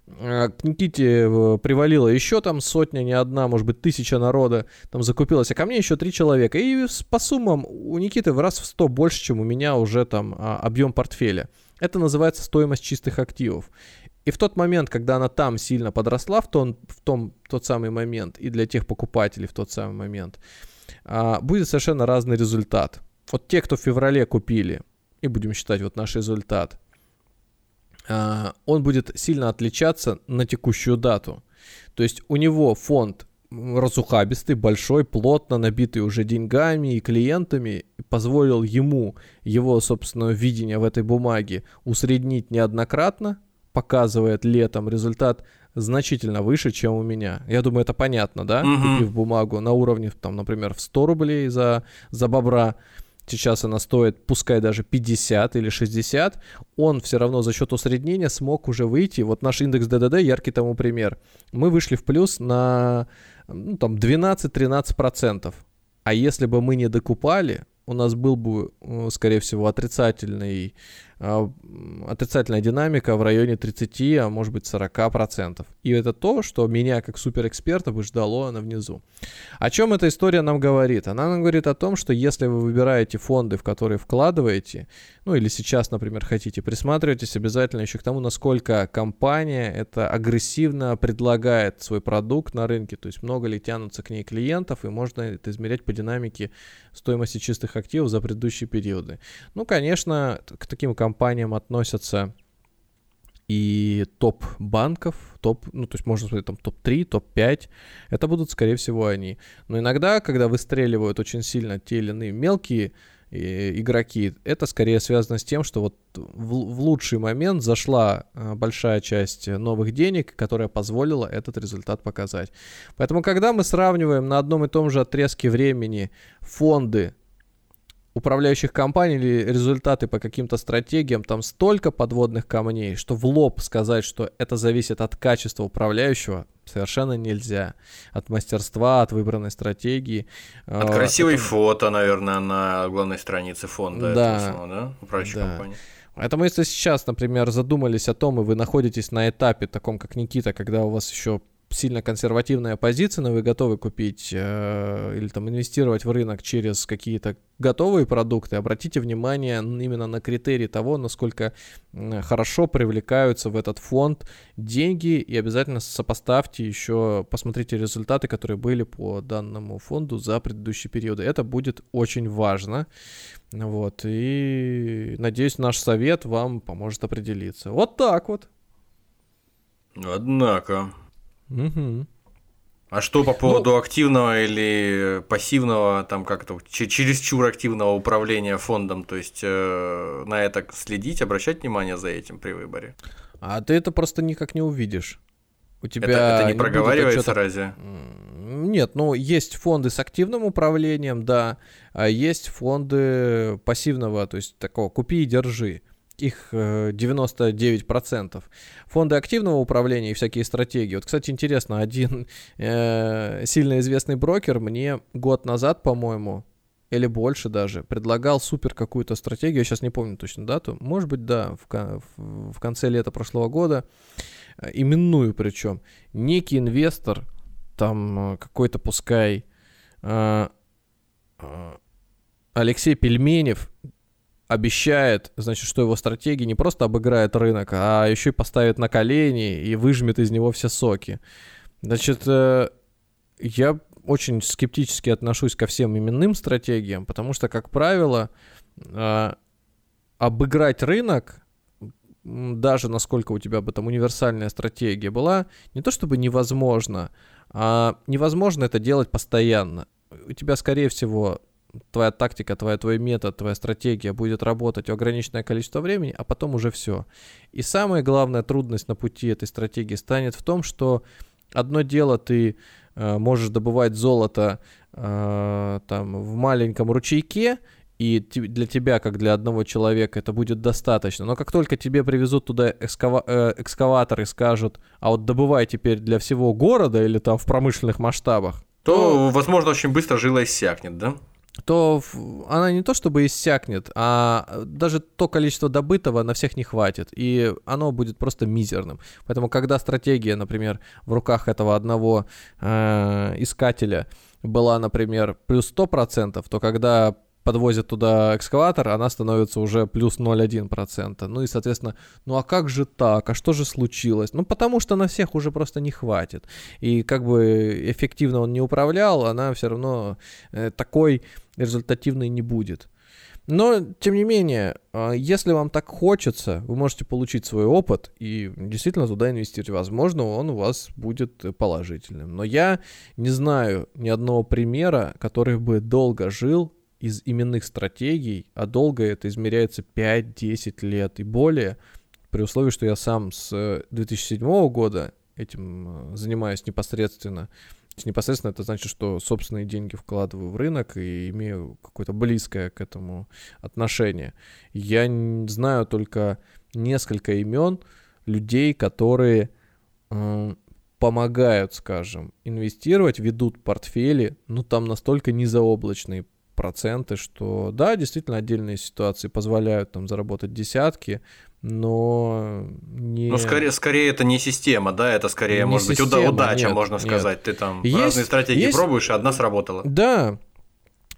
э, к Никите э, привалило еще там сотня, не одна, может быть, тысяча народа там закупилась, а ко мне еще три человека. И по суммам у Никиты в раз в сто больше, чем у меня уже там а, объем портфеля. Это называется стоимость чистых активов. И в тот момент, когда она там сильно подросла, в, том, в том, тот самый момент, и для тех покупателей в тот самый момент, а, будет совершенно разный результат. Вот те, кто в феврале купили, и будем считать вот наш результат, а, он будет сильно отличаться на текущую дату. То есть у него фонд разухабистый, большой, плотно набитый уже деньгами и клиентами, позволил ему его собственное видение в этой бумаге усреднить неоднократно, показывает летом результат значительно выше, чем у меня. Я думаю, это понятно, да? Мгм. Купив бумагу на уровне, там, например, в 100 рублей за, за бобра, сейчас она стоит, пускай даже 50 или 60, он все равно за счет усреднения смог уже выйти. Вот наш индекс ДДД яркий тому пример. Мы вышли в плюс на ну, там 12-13%. А если бы мы не докупали, у нас был бы, э, скорее всего, отрицательный, отрицательная динамика в районе 30, а может быть 40%. И это то, что меня как суперэксперта бы ждало на внизу. О чем эта история нам говорит? Она нам говорит о том, что если вы выбираете фонды, в которые вкладываете, ну или сейчас, например, хотите, присматривайтесь обязательно еще к тому, насколько компания это агрессивно предлагает свой продукт на рынке, то есть много ли тянутся к ней клиентов, и можно это измерять по динамике стоимости чистых активов за предыдущие периоды. Ну, конечно, к таким компаниям относятся и топ банков, топ, ну, то есть можно сказать, там топ-3, топ-5, это будут, скорее всего, они. Но иногда, когда выстреливают очень сильно те или иные мелкие э, игроки, это скорее связано с тем, что вот в, в лучший момент зашла э, большая часть новых денег, которая позволила этот результат показать. Поэтому, когда мы сравниваем на одном и том же отрезке времени фонды управляющих компаний или результаты по каким-то стратегиям, там столько подводных камней, что в лоб сказать, что это зависит от качества управляющего, совершенно нельзя. От мастерства, от выбранной стратегии. От А, красивой это- фото, наверное, на главной странице фонда Да. этого самого, да? Управляющей Да. компании. Поэтому если сейчас, например, задумались о том, и вы находитесь на этапе таком, как Никита, когда у вас еще сильно консервативная позиция, но вы готовы купить э, или там инвестировать в рынок через какие-то готовые продукты, обратите внимание именно на критерии того, насколько хорошо привлекаются в этот фонд деньги, и обязательно сопоставьте еще, посмотрите результаты, которые были по данному фонду за предыдущие периоды. Это будет очень важно. Вот, и надеюсь, наш совет вам поможет определиться. Вот так вот. Однако. Мгм. А что по поводу ну, активного или пассивного, там как-то чересчур активного управления фондом? То есть э, на это следить, обращать внимание за этим при выборе? А ты это просто никак не увидишь. У тебя это, это не, не проговаривается разве? Нет, ну есть фонды с активным управлением, да, а есть фонды пассивного, то есть такого купи и держи их 99%. Э, Фонды активного управления и всякие стратегии. Вот, кстати, интересно, один э, сильно известный брокер мне год назад, по-моему, или больше даже, предлагал супер какую-то стратегию, я сейчас не помню точно дату, может быть, да, в, в, конце лета прошлого года, э, именную причем, некий инвестор, там э, какой-то, пускай, э, Алексей Пельменев, обещает, значит, что его стратегия не просто обыграет рынок, а еще и поставит на колени и выжмет из него все соки. Значит, э, я очень скептически отношусь ко всем именным стратегиям, потому что, как правило, э, обыграть рынок, даже насколько у тебя бы там универсальная стратегия была, не то чтобы невозможно, а невозможно это делать постоянно. У тебя, скорее всего, твоя тактика, твоя, твой метод, твоя стратегия будет работать ограниченное количество времени, а потом уже все. И самая главная трудность на пути этой стратегии станет в том, что одно дело ты э, можешь добывать золото э, там в маленьком ручейке, и для тебя, как для одного человека, это будет достаточно. Но как только тебе привезут туда экскава- э, экскаватор и скажут, а вот добывай теперь для всего города или там в промышленных масштабах, то, то возможно, очень быстро жила иссякнет, да? То она не то чтобы иссякнет, а даже то количество добытого на всех не хватит, и оно будет просто мизерным. Поэтому, когда стратегия, например, в руках этого одного э, искателя была, например, плюс 100%, то когда подвозят туда экскаватор, она становится уже плюс 0,1%. Ну и, соответственно, ну а как же так? А что же случилось? Ну потому что на всех уже просто не хватит. И как бы эффективно он не управлял, она все равно э, такой результативной не будет. Но, тем не менее, э, если вам так хочется, вы можете получить свой опыт и действительно туда инвестировать. Возможно, он у вас будет положительным. Но я не знаю ни одного примера, который бы долго жил из именных стратегий, а долго это измеряется 5-10 лет и более, при условии, что я сам с 2007 э, года этим э, занимаюсь непосредственно. Непосредственно это значит, что собственные деньги вкладываю в рынок и имею какое-то близкое к этому отношение. Я знаю только несколько имен людей, которые э, помогают, скажем, инвестировать, ведут портфели, ну там настолько низооблачные проценты, что да, действительно отдельные ситуации позволяют там заработать десятки, но не... Ну, скорее, скорее это не система, да, это скорее, не может система, быть, удача, нет, можно сказать. Нет. Ты там есть, разные стратегии есть... пробуешь, и одна сработала. Да,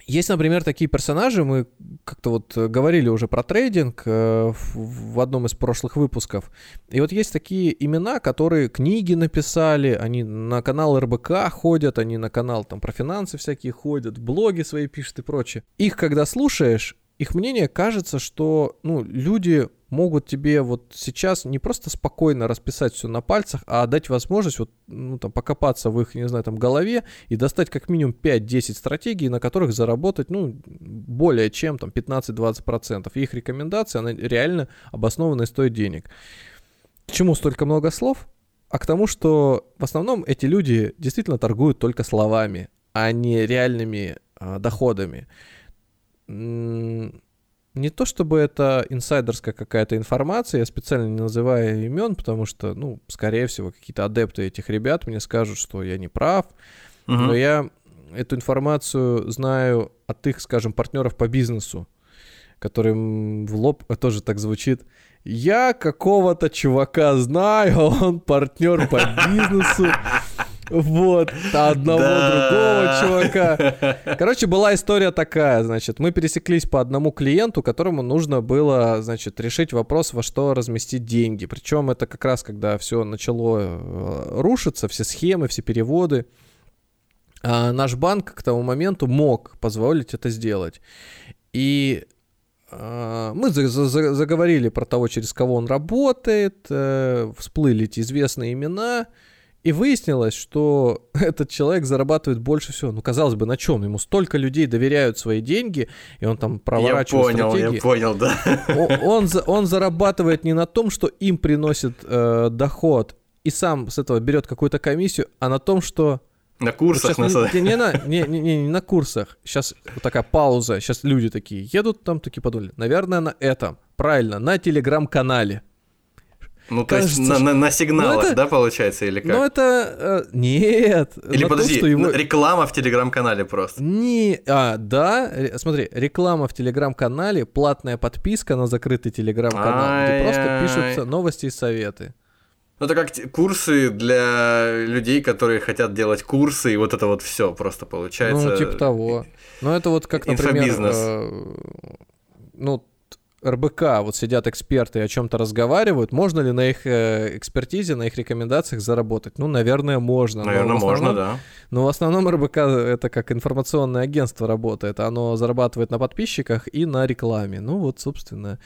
есть, например, такие персонажи, мы как-то вот говорили уже про трейдинг э, в одном из прошлых выпусков. И вот есть такие имена, которые книги написали, они на канал РБК ходят, они на канал там про финансы всякие ходят, блоги свои пишут и прочее. Их когда слушаешь, их мнение кажется, что ну, люди могут тебе вот сейчас не просто спокойно расписать все на пальцах, а дать возможность вот, ну, там, покопаться в их, не знаю, там, голове и достать как минимум 5-10 стратегий, на которых заработать, ну, более чем там 15-20%. И их рекомендация, она реально обоснованная стоит денег. К чему столько много слов? А к тому, что в основном эти люди действительно торгуют только словами, а не реальными э, доходами не то чтобы это инсайдерская какая-то информация, я специально не называю имен, потому что, ну, скорее всего, какие-то адепты этих ребят мне скажут, что я не прав, угу. но я эту информацию знаю от их, скажем, партнеров по бизнесу, которым в лоб тоже так звучит. Я какого-то чувака знаю, он партнер по бизнесу. Вот, одного другого чувака. Короче, была история такая, значит, мы пересеклись по одному клиенту, которому нужно было, значит, решить вопрос, во что разместить деньги. Причем это как раз, когда все начало э, рушиться, все схемы, все переводы. А наш банк к тому моменту мог позволить это сделать. И э, мы заговорили про того, через кого он работает, э, всплыли эти известные имена, И выяснилось, что этот человек зарабатывает больше всего. Ну, казалось бы, на чем? Ему столько людей доверяют свои деньги, и он там проворачивает Я понял, стратегии. я понял, да. Он, он, он зарабатывает не на том, что им приносит э, доход, и сам с этого берет какую-то комиссию, а на том, что... На курсах, вот на не, не, на, не, не, не, не на курсах. Сейчас вот такая пауза. Сейчас люди такие едут, там такие подумали. Наверное, на этом. Правильно, на телеграм-канале. Ну, то есть на, на, на сигналах, это, да, получается, или как? Ну, это... Э, нет. Или подожди, том, его... реклама в телеграм-канале просто. Не... А, да, смотри, реклама в телеграм-канале, платная подписка на закрытый телеграм-канал, где просто пишутся новости и советы. Ну, это как курсы для людей, которые хотят делать курсы, и вот это вот все просто получается. Ну, типа того. Ну, это вот как, например... Э, ну, РБК, вот сидят эксперты и о чем-то разговаривают, можно ли на их э, экспертизе, на их рекомендациях заработать? Ну, наверное, можно. Наверное, основном, можно, да. Но в основном РБК это как информационное агентство работает. Оно зарабатывает на подписчиках и на рекламе. Ну, вот, собственно,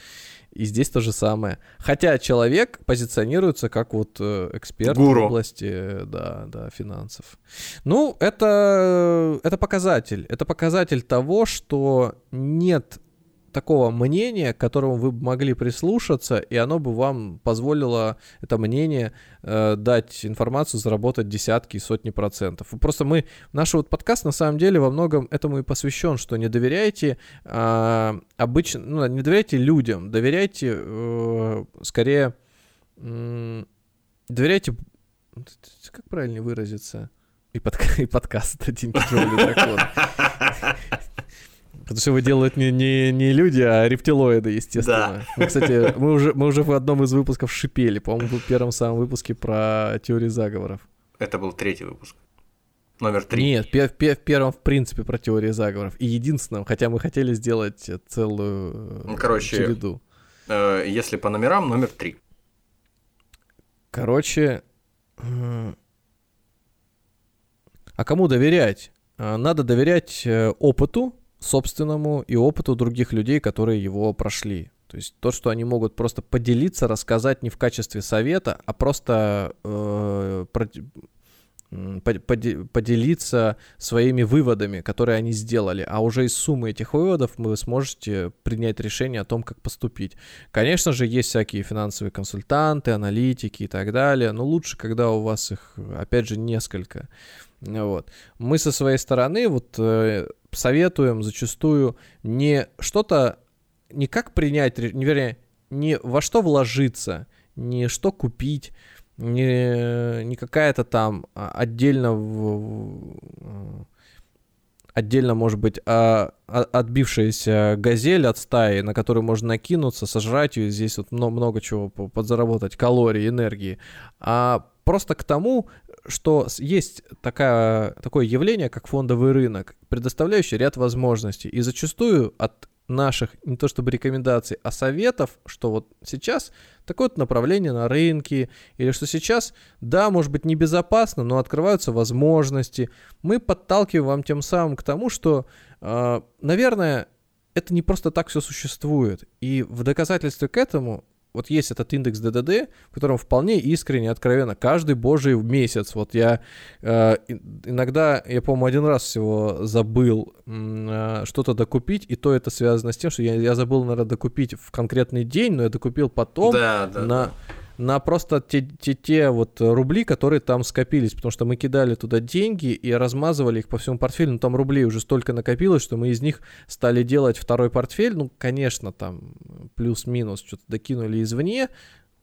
и здесь то же самое. Хотя человек позиционируется как вот э, эксперт Гуру. в области да, да, финансов. Ну, это, это показатель. Это показатель того, что нет такого мнения, к которому вы могли прислушаться, и оно бы вам позволило это мнение э, дать информацию, заработать десятки и сотни процентов. Просто мы, наш вот подкаст на самом деле во многом этому и посвящен, что не доверяйте э, обычно, ну, не доверяйте людям, доверяйте э, скорее, э, доверяйте, как правильно выразиться? И, под, и подкаст это День Дракон. Потому что его делают не, не, не люди, а рептилоиды, естественно. Да. Мы, кстати, мы уже, мы уже в одном из выпусков шипели. По-моему, в первом самом выпуске про теории заговоров. Это был третий выпуск. Номер три. Нет, в пер первом, в принципе, про теории заговоров. И единственном, хотя мы хотели сделать целую ну, Короче, череду. Э, если по номерам, номер три. Короче, э, а кому доверять? Э, надо доверять э, опыту, собственному и опыту других людей, которые его прошли. То есть то, что они могут просто поделиться, рассказать не в качестве совета, а просто э, про, поделиться своими выводами, которые они сделали, а уже из суммы этих выводов вы сможете принять решение о том, как поступить. Конечно же, есть всякие финансовые консультанты, аналитики и так далее, но лучше, когда у вас их, опять же, несколько. Вот. Мы со своей стороны вот э, советуем зачастую не что-то, не как принять, не, вернее, не во что вложиться, не что купить, не, не какая-то там а, отдельно в, отдельно, может быть, а, а, отбившаяся газель от стаи, на которую можно накинуться, сожрать ее, здесь вот много, много чего подзаработать, калорий, энергии, а просто к тому, что есть такая, такое явление, как фондовый рынок, предоставляющий ряд возможностей. И зачастую от наших, не то чтобы рекомендаций, а советов, что вот сейчас такое-то направление на рынке, или что сейчас, да, может быть, небезопасно, но открываются возможности. Мы подталкиваем вам тем самым к тому, что, э, наверное, это не просто так все существует. И в доказательстве к этому вот есть этот индекс ДДД, в котором вполне искренне, откровенно, каждый божий месяц, вот я э, иногда, я, по-моему, один раз всего забыл э, что-то докупить, и то это связано с тем, что я, я забыл, наверное, докупить в конкретный день, но я докупил потом да, да, на... Да на просто те, те, те вот рубли, которые там скопились, потому что мы кидали туда деньги и размазывали их по всему портфелю, но там рублей уже столько накопилось, что мы из них стали делать второй портфель, ну, конечно, там плюс-минус что-то докинули извне,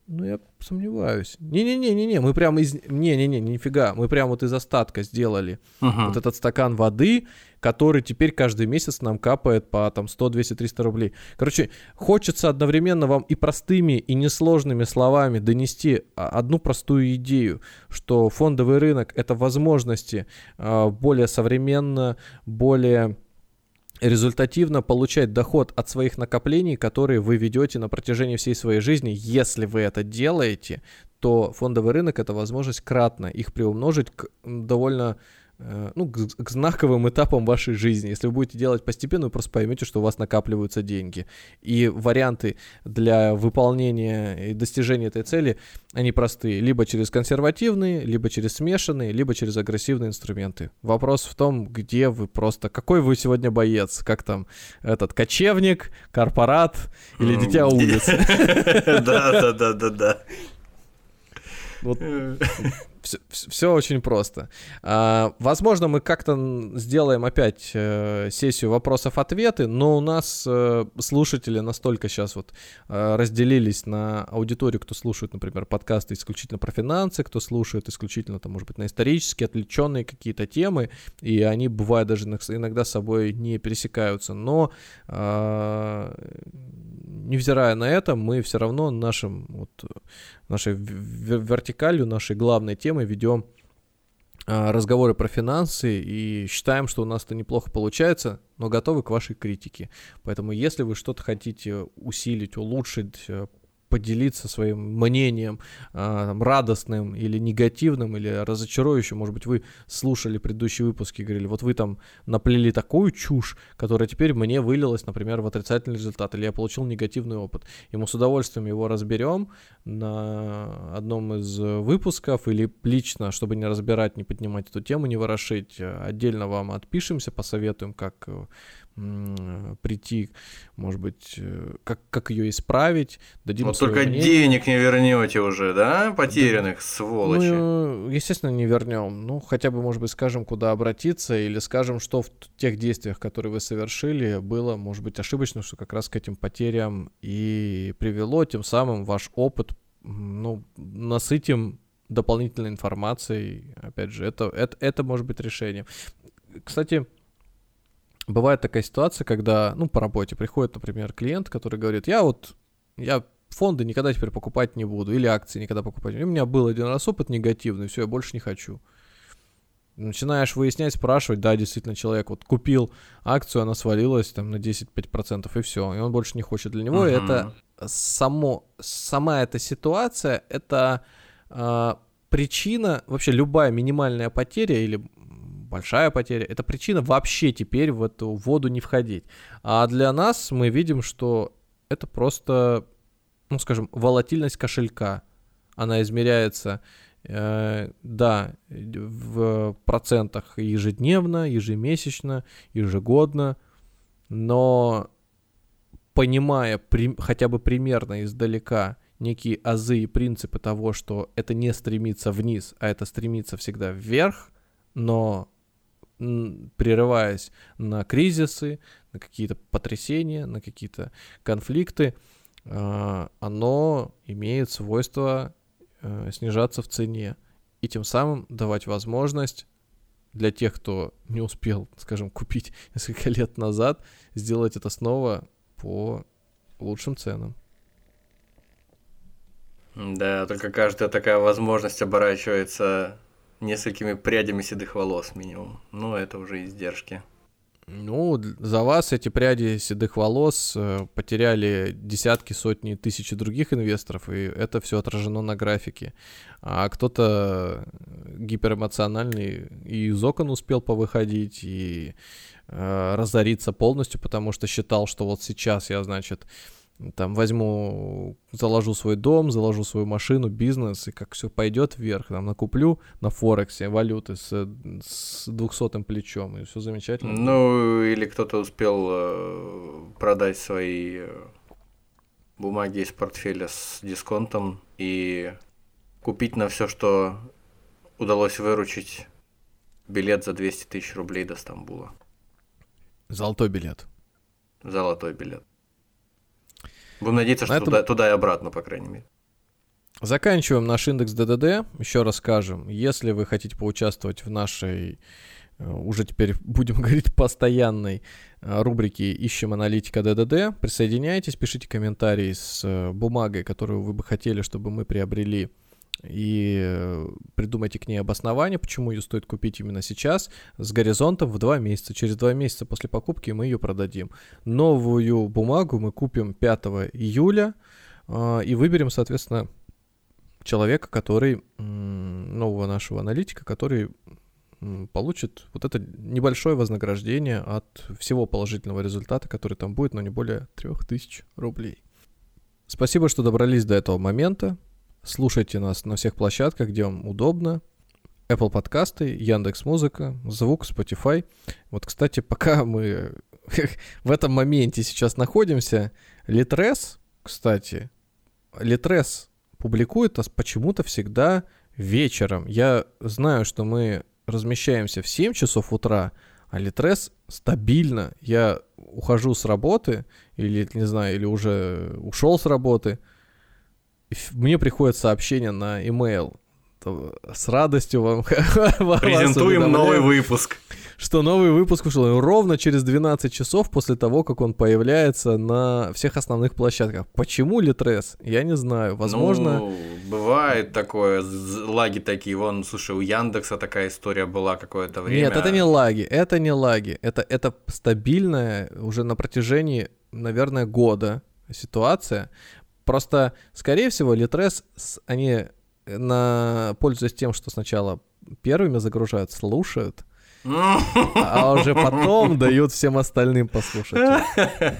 ну, я сомневаюсь. Не-не-не-не-не, мы прямо из... Не-не-не, нифига. Мы прямо вот из остатка сделали uh-huh. вот этот стакан воды, который теперь каждый месяц нам капает по там 100, 200, 300 рублей. Короче, хочется одновременно вам и простыми, и несложными словами донести одну простую идею, что фондовый рынок — это возможности а, более современно, более результативно получать доход от своих накоплений, которые вы ведете на протяжении всей своей жизни. Если вы это делаете, то фондовый рынок это возможность кратно их приумножить к довольно ну, к, к знаковым этапам вашей жизни. Если вы будете делать постепенно, вы просто поймете, что у вас накапливаются деньги. И варианты для выполнения и достижения этой цели, они простые. Либо через консервативные, либо через смешанные, либо через агрессивные инструменты. Вопрос в том, где вы просто... Какой вы сегодня боец? Как там этот кочевник, корпорат или дитя улиц? Да-да-да-да-да. Вот все, все очень просто. А, возможно, мы как-то сделаем опять э, сессию вопросов-ответы, но у нас э, слушатели настолько сейчас вот э, разделились на аудиторию, кто слушает, например, подкасты исключительно про финансы, кто слушает исключительно, там, может быть, на исторические, отвлеченные какие-то темы, и они бывают даже иногда с собой не пересекаются, но э, невзирая на это, мы все равно нашим вот нашей вертикалью, нашей главной темой ведем а, разговоры про финансы и считаем, что у нас это неплохо получается, но готовы к вашей критике. Поэтому если вы что-то хотите усилить, улучшить, э, поделиться своим мнением э, радостным или негативным, или разочарующим. Может быть, вы слушали предыдущие выпуски и говорили, вот вы там наплели такую чушь, которая теперь мне вылилась, например, в отрицательный результат, или я получил негативный опыт. И мы с удовольствием его разберем на одном из выпусков, или лично, чтобы не разбирать, не поднимать эту тему, не ворошить, отдельно вам отпишемся, посоветуем, как прийти, может быть, э, как, как ее исправить, дадим Вот только мнение. денег не вернете уже, да, потерянных, да. сволочи. Ну, естественно, не вернем. Ну, хотя бы, может быть, скажем, куда обратиться, или скажем, что в тех действиях, которые вы совершили, было, может быть, ошибочно, что как раз к этим потерям и привело, тем самым ваш опыт, ну, насытим дополнительной информацией. Опять же, это, это, это может быть решением. Кстати, бывает такая ситуация, когда, ну, по работе приходит, например, клиент, который говорит, я вот, я фонды никогда теперь покупать не буду, или акции никогда покупать буду. У меня был один раз опыт негативный, все, я больше не хочу. Начинаешь выяснять, спрашивать, да, действительно, человек вот купил акцию, она свалилась там на 10-5%, и все, и он больше не хочет. Для него uh-huh. это само, сама эта ситуация, это э, причина, вообще любая минимальная потеря или большая потеря. Это причина вообще теперь в эту воду не входить. А для нас мы видим, что это просто, ну скажем, волатильность кошелька. Она измеряется, э, да, в процентах ежедневно, ежемесячно, ежегодно, но понимая при, хотя бы примерно издалека некие азы и принципы того, что это не стремится вниз, а это стремится всегда вверх, но прерываясь на кризисы, на какие-то потрясения, на какие-то конфликты, а, оно имеет свойство э, снижаться в цене и тем самым давать возможность для тех, кто не успел, скажем, купить несколько лет назад, сделать это снова по лучшим ценам. Да, только каждая такая возможность оборачивается несколькими прядями седых волос минимум. Ну, это уже издержки. Ну, за вас эти пряди седых волос э, потеряли десятки, сотни, тысячи других инвесторов, и это все отражено на графике. А кто-то гиперэмоциональный и из окон успел повыходить, и э, разориться полностью, потому что считал, что вот сейчас я, значит, там возьму, заложу свой дом, заложу свою машину, бизнес, и как все пойдет вверх, там накуплю на Форексе валюты с, с 200 плечом, и все замечательно. Ну, или кто-то успел э, продать свои э, бумаги из портфеля с дисконтом и купить на все, что удалось выручить билет за 200 тысяч рублей до Стамбула. Золотой билет. Золотой билет. Будем надеяться, что этом... туда, туда и обратно, по крайней мере. Заканчиваем наш индекс ДДД. Еще раз скажем, если вы хотите поучаствовать в нашей, э, уже теперь будем говорить, постоянной э, рубрике «Ищем аналитика ДДД», присоединяйтесь, пишите комментарии с э, бумагой, которую вы бы хотели, чтобы мы приобрели и придумайте к ней обоснование, почему ее стоит купить именно сейчас, с горизонтом в два месяца. Через два месяца после покупки мы ее продадим. Новую бумагу мы купим 5 июля э, и выберем, соответственно, человека, который, нового нашего аналитика, который получит вот это небольшое вознаграждение от всего положительного результата, который там будет, но не более 3000 рублей. Спасибо, что добрались до этого момента. Слушайте нас на всех площадках, где вам удобно. Apple подкасты, Яндекс Музыка, Звук, Spotify. Вот, кстати, пока мы в этом моменте сейчас находимся, Литрес, кстати, Литрес публикует нас почему-то всегда вечером. Я знаю, что мы размещаемся в 7 часов утра, а Литрес стабильно. Я ухожу с работы, или, не знаю, или уже ушел с работы, мне приходит сообщение на email. С радостью вам Презентуем новый выпуск что новый выпуск ушел ровно через 12 часов после того, как он появляется на всех основных площадках. Почему Литрес? Я не знаю. Возможно... Ну, бывает такое, лаги такие. Вон, слушай, у Яндекса такая история была какое-то время. Нет, это не лаги, это не лаги. Это, это стабильная уже на протяжении, наверное, года ситуация. Просто, скорее всего, Литрес, они на пользуясь тем, что сначала первыми загружают, слушают, а уже потом дают всем остальным послушать.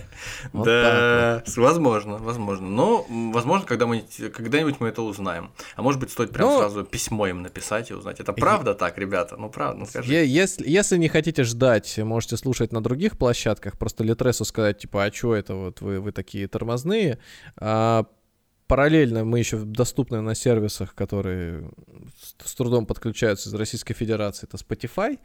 да, возможно, возможно. Но, возможно, когда-нибудь когда мы это узнаем. А может быть, стоит прям ну, сразу письмо им написать и узнать. Это правда так, ребята? Ну, правда, ну скажи. Если, если не хотите ждать, можете слушать на других площадках. Просто Литресу сказать, типа, а что это вот вы, вы такие тормозные? А, Параллельно мы еще доступны на сервисах, которые с трудом подключаются из Российской Федерации. Это Spotify.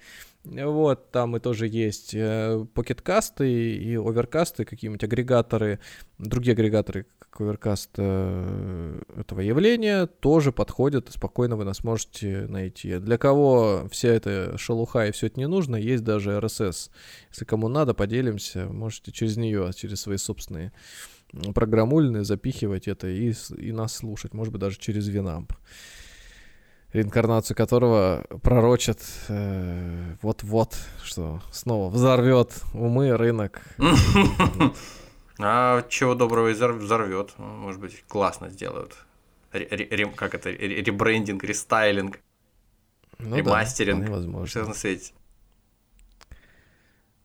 Вот, там и тоже есть э, покеткасты и оверкасты, какие-нибудь агрегаторы, другие агрегаторы, как оверкаст э, этого явления, тоже подходят, спокойно вы нас можете найти. Для кого вся эта шелуха и все это не нужно, есть даже RSS. Если кому надо, поделимся, можете через нее, через свои собственные программульные запихивать это и, и нас слушать, может быть, даже через Винамп, реинкарнацию которого пророчат э, вот-вот, что снова взорвет умы рынок. А чего доброго и взорвет, может быть, классно сделают. Как это, ребрендинг, рестайлинг, ну ремастеринг, да, возможно. все на свете.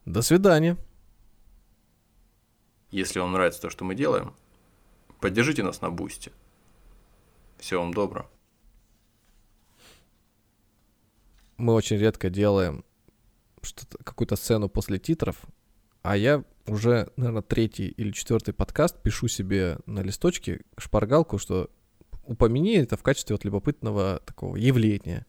До свидания. Если вам нравится то, что мы делаем, поддержите нас на бусте. Всего вам доброго. Мы очень редко делаем какую-то сцену после титров, а я уже, наверное, третий или четвертый подкаст пишу себе на листочке шпаргалку, что упомяни это в качестве вот любопытного такого явления.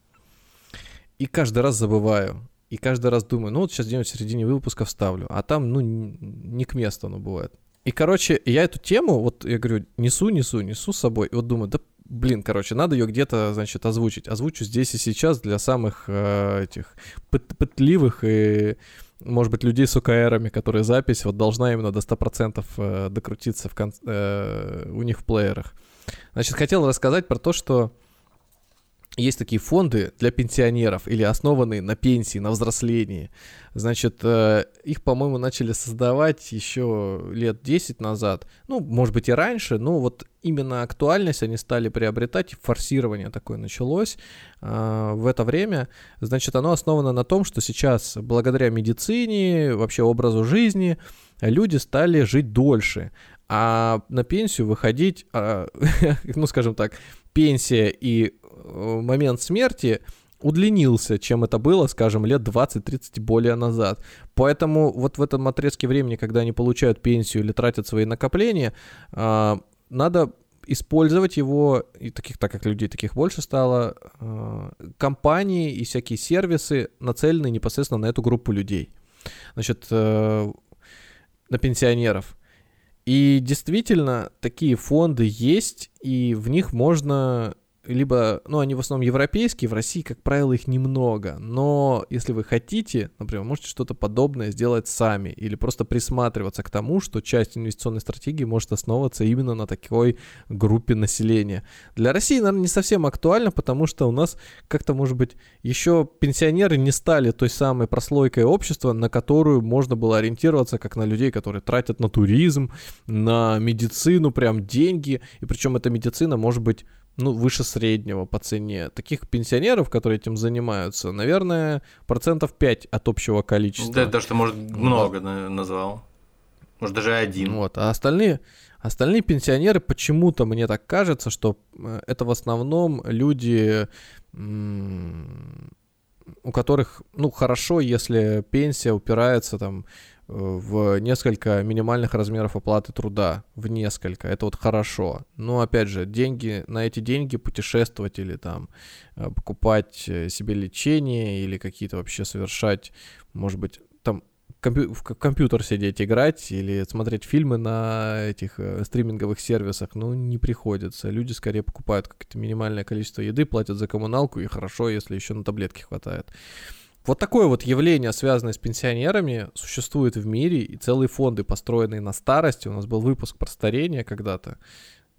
И каждый раз забываю. И каждый раз думаю, ну вот сейчас где-нибудь в середине выпуска вставлю, а там, ну, не к месту оно бывает. И, короче, я эту тему, вот я говорю, несу, несу, несу с собой, и вот думаю, да, блин, короче, надо ее где-то, значит, озвучить. Озвучу здесь и сейчас для самых э, этих пыт пытливых и, может быть, людей с ОКРами, которые запись вот должна именно до 100% э, докрутиться в кон... э, у них в плеерах. Значит, хотел рассказать про то, что есть такие фонды для пенсионеров или основанные на пенсии, на взрослении. Значит, э, их, по-моему, начали создавать еще лет 10 назад. Ну, может быть, и раньше, но вот именно актуальность они стали приобретать, форсирование такое началось э, в это время. Значит, оно основано на том, что сейчас, благодаря медицине, вообще образу жизни, люди стали жить дольше. А на пенсию выходить, а, ну, скажем так, пенсия и момент смерти удлинился, чем это было, скажем, лет 20-30 более назад. Поэтому вот в этом отрезке времени, когда они получают пенсию или тратят свои накопления, а, надо использовать его, и таких, так как людей таких больше стало, а, компании и всякие сервисы нацелены непосредственно на эту группу людей. Значит, э, на пенсионеров. И действительно, такие фонды есть, и в них можно либо, ну, они в основном европейские, в России, как правило, их немного, но если вы хотите, например, можете что-то подобное сделать сами или просто присматриваться к тому, что часть инвестиционной стратегии может основываться именно на такой группе населения. Для России, наверное, не совсем актуально, потому что у нас как-то, может быть, еще пенсионеры не стали той самой прослойкой общества, на которую можно было ориентироваться, как на людей, которые тратят на туризм, на медицину прям деньги, и причем эта медицина может быть ну, выше среднего по цене. Таких пенсионеров, которые этим занимаются, наверное, процентов 5 от общего количества. Да, даже, может, много вот. назвал. Может, даже один. Вот, а остальные, остальные пенсионеры, почему-то мне так кажется, что э, это в основном люди, у которых, ну, хорошо, если пенсия упирается там в несколько минимальных размеров оплаты труда, в несколько, это вот хорошо. Но опять же, деньги, на эти деньги путешествовать или там э, покупать э, себе лечение или какие-то вообще совершать, может быть, там в компьютер сидеть играть или смотреть фильмы на этих э, стриминговых сервисах, ну, не приходится. Люди скорее покупают какое-то минимальное количество еды, платят за коммуналку, и хорошо, если еще на таблетки хватает. Вот такое вот явление, связанное с пенсионерами, существует в мире, и целые фонды, построенные на старости. У нас был выпуск про старение когда-то.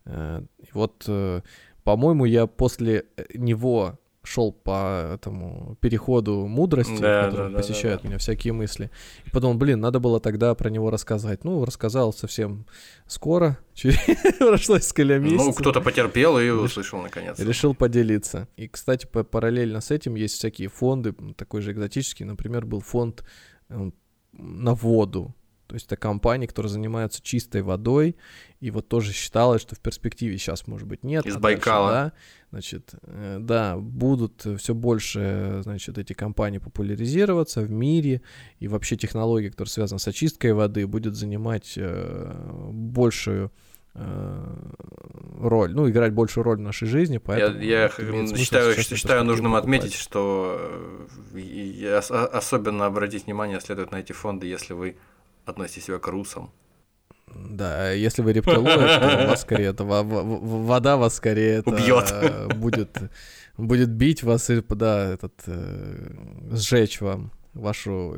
Э, вот, э, по-моему, я после него шел по этому переходу мудрости, да, в котором да, посещают да, да. меня всякие мысли. И подумал, блин, надо было тогда про него рассказать. Ну, рассказал совсем скоро, прошло несколько месяцев. Ну, кто-то потерпел и услышал наконец. Решил поделиться. И, кстати, параллельно с этим есть всякие фонды, такой же экзотический. Например, был фонд э, на воду. То есть это компания, которая занимается чистой водой, и вот тоже считалось, что в перспективе сейчас, может быть, нет. Из а Байкала. Дальше, да, значит, э, да, будут все больше, значит, эти компании популяризироваться в мире, и вообще технология, которая связана с очисткой воды, будет занимать э, большую э, роль, ну, играть большую роль в нашей жизни, поэтому... Я, я считаю, считаю нужным покупать. отметить, что э, особенно обратить внимание следует на эти фонды, если вы относите себя к русам. Да, если вы рептилоид, то вас скорее это вода вас скорее это убьет, будет будет бить вас и да этот э, сжечь вам вашу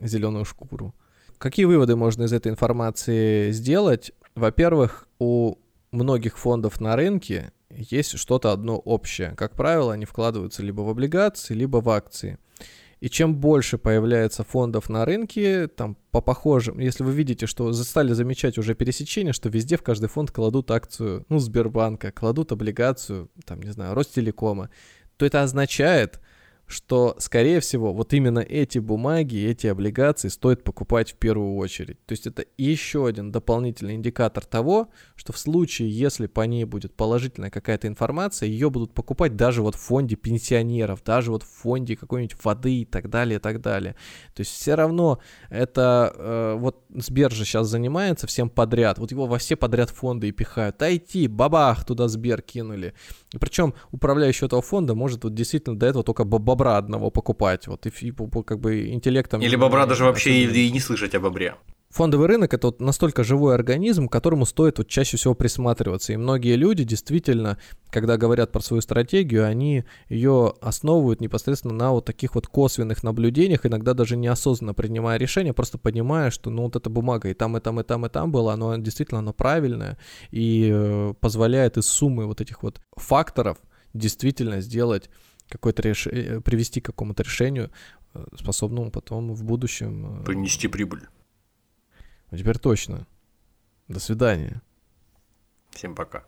зеленую шкуру. Какие выводы можно из этой информации сделать? Во-первых, у многих фондов на рынке есть что-то одно общее. Как правило, они вкладываются либо в облигации, либо в акции. И чем больше появляется фондов на рынке, там по похожим, если вы видите, что стали замечать уже пересечение, что везде в каждый фонд кладут акцию, ну, Сбербанка, кладут облигацию, там, не знаю, Ростелекома, то это означает, что, скорее всего, вот именно эти бумаги, эти облигации стоит покупать в первую очередь. То есть это еще один дополнительный индикатор того, что в случае, если по ней будет положительная какая-то информация, ее будут покупать даже вот в фонде пенсионеров, даже вот в фонде какой-нибудь воды и так далее, и так далее. То есть все равно это, э, вот Сбер же сейчас занимается всем подряд, вот его во все подряд фонды и пихают. IT, бабах, туда Сбер кинули. Причем управляющий этого фонда может вот действительно до этого только бобра одного покупать, вот, и, и как бы интеллектом... Или бобра даже вообще и, и не слышать о бобре. Фондовый рынок это вот настолько живой организм, которому стоит вот чаще всего присматриваться. И многие люди действительно, когда говорят про свою стратегию, они ее основывают непосредственно на вот таких вот косвенных наблюдениях, иногда даже неосознанно принимая решения, просто понимая, что ну вот эта бумага и там, и там, и там, и там была, но действительно она правильная и э, позволяет из суммы вот этих вот факторов действительно сделать какое-то решение, привести к какому-то решению, э, способному потом в будущем... Э, Принести прибыль. Ну теперь точно. До свидания. Всем пока.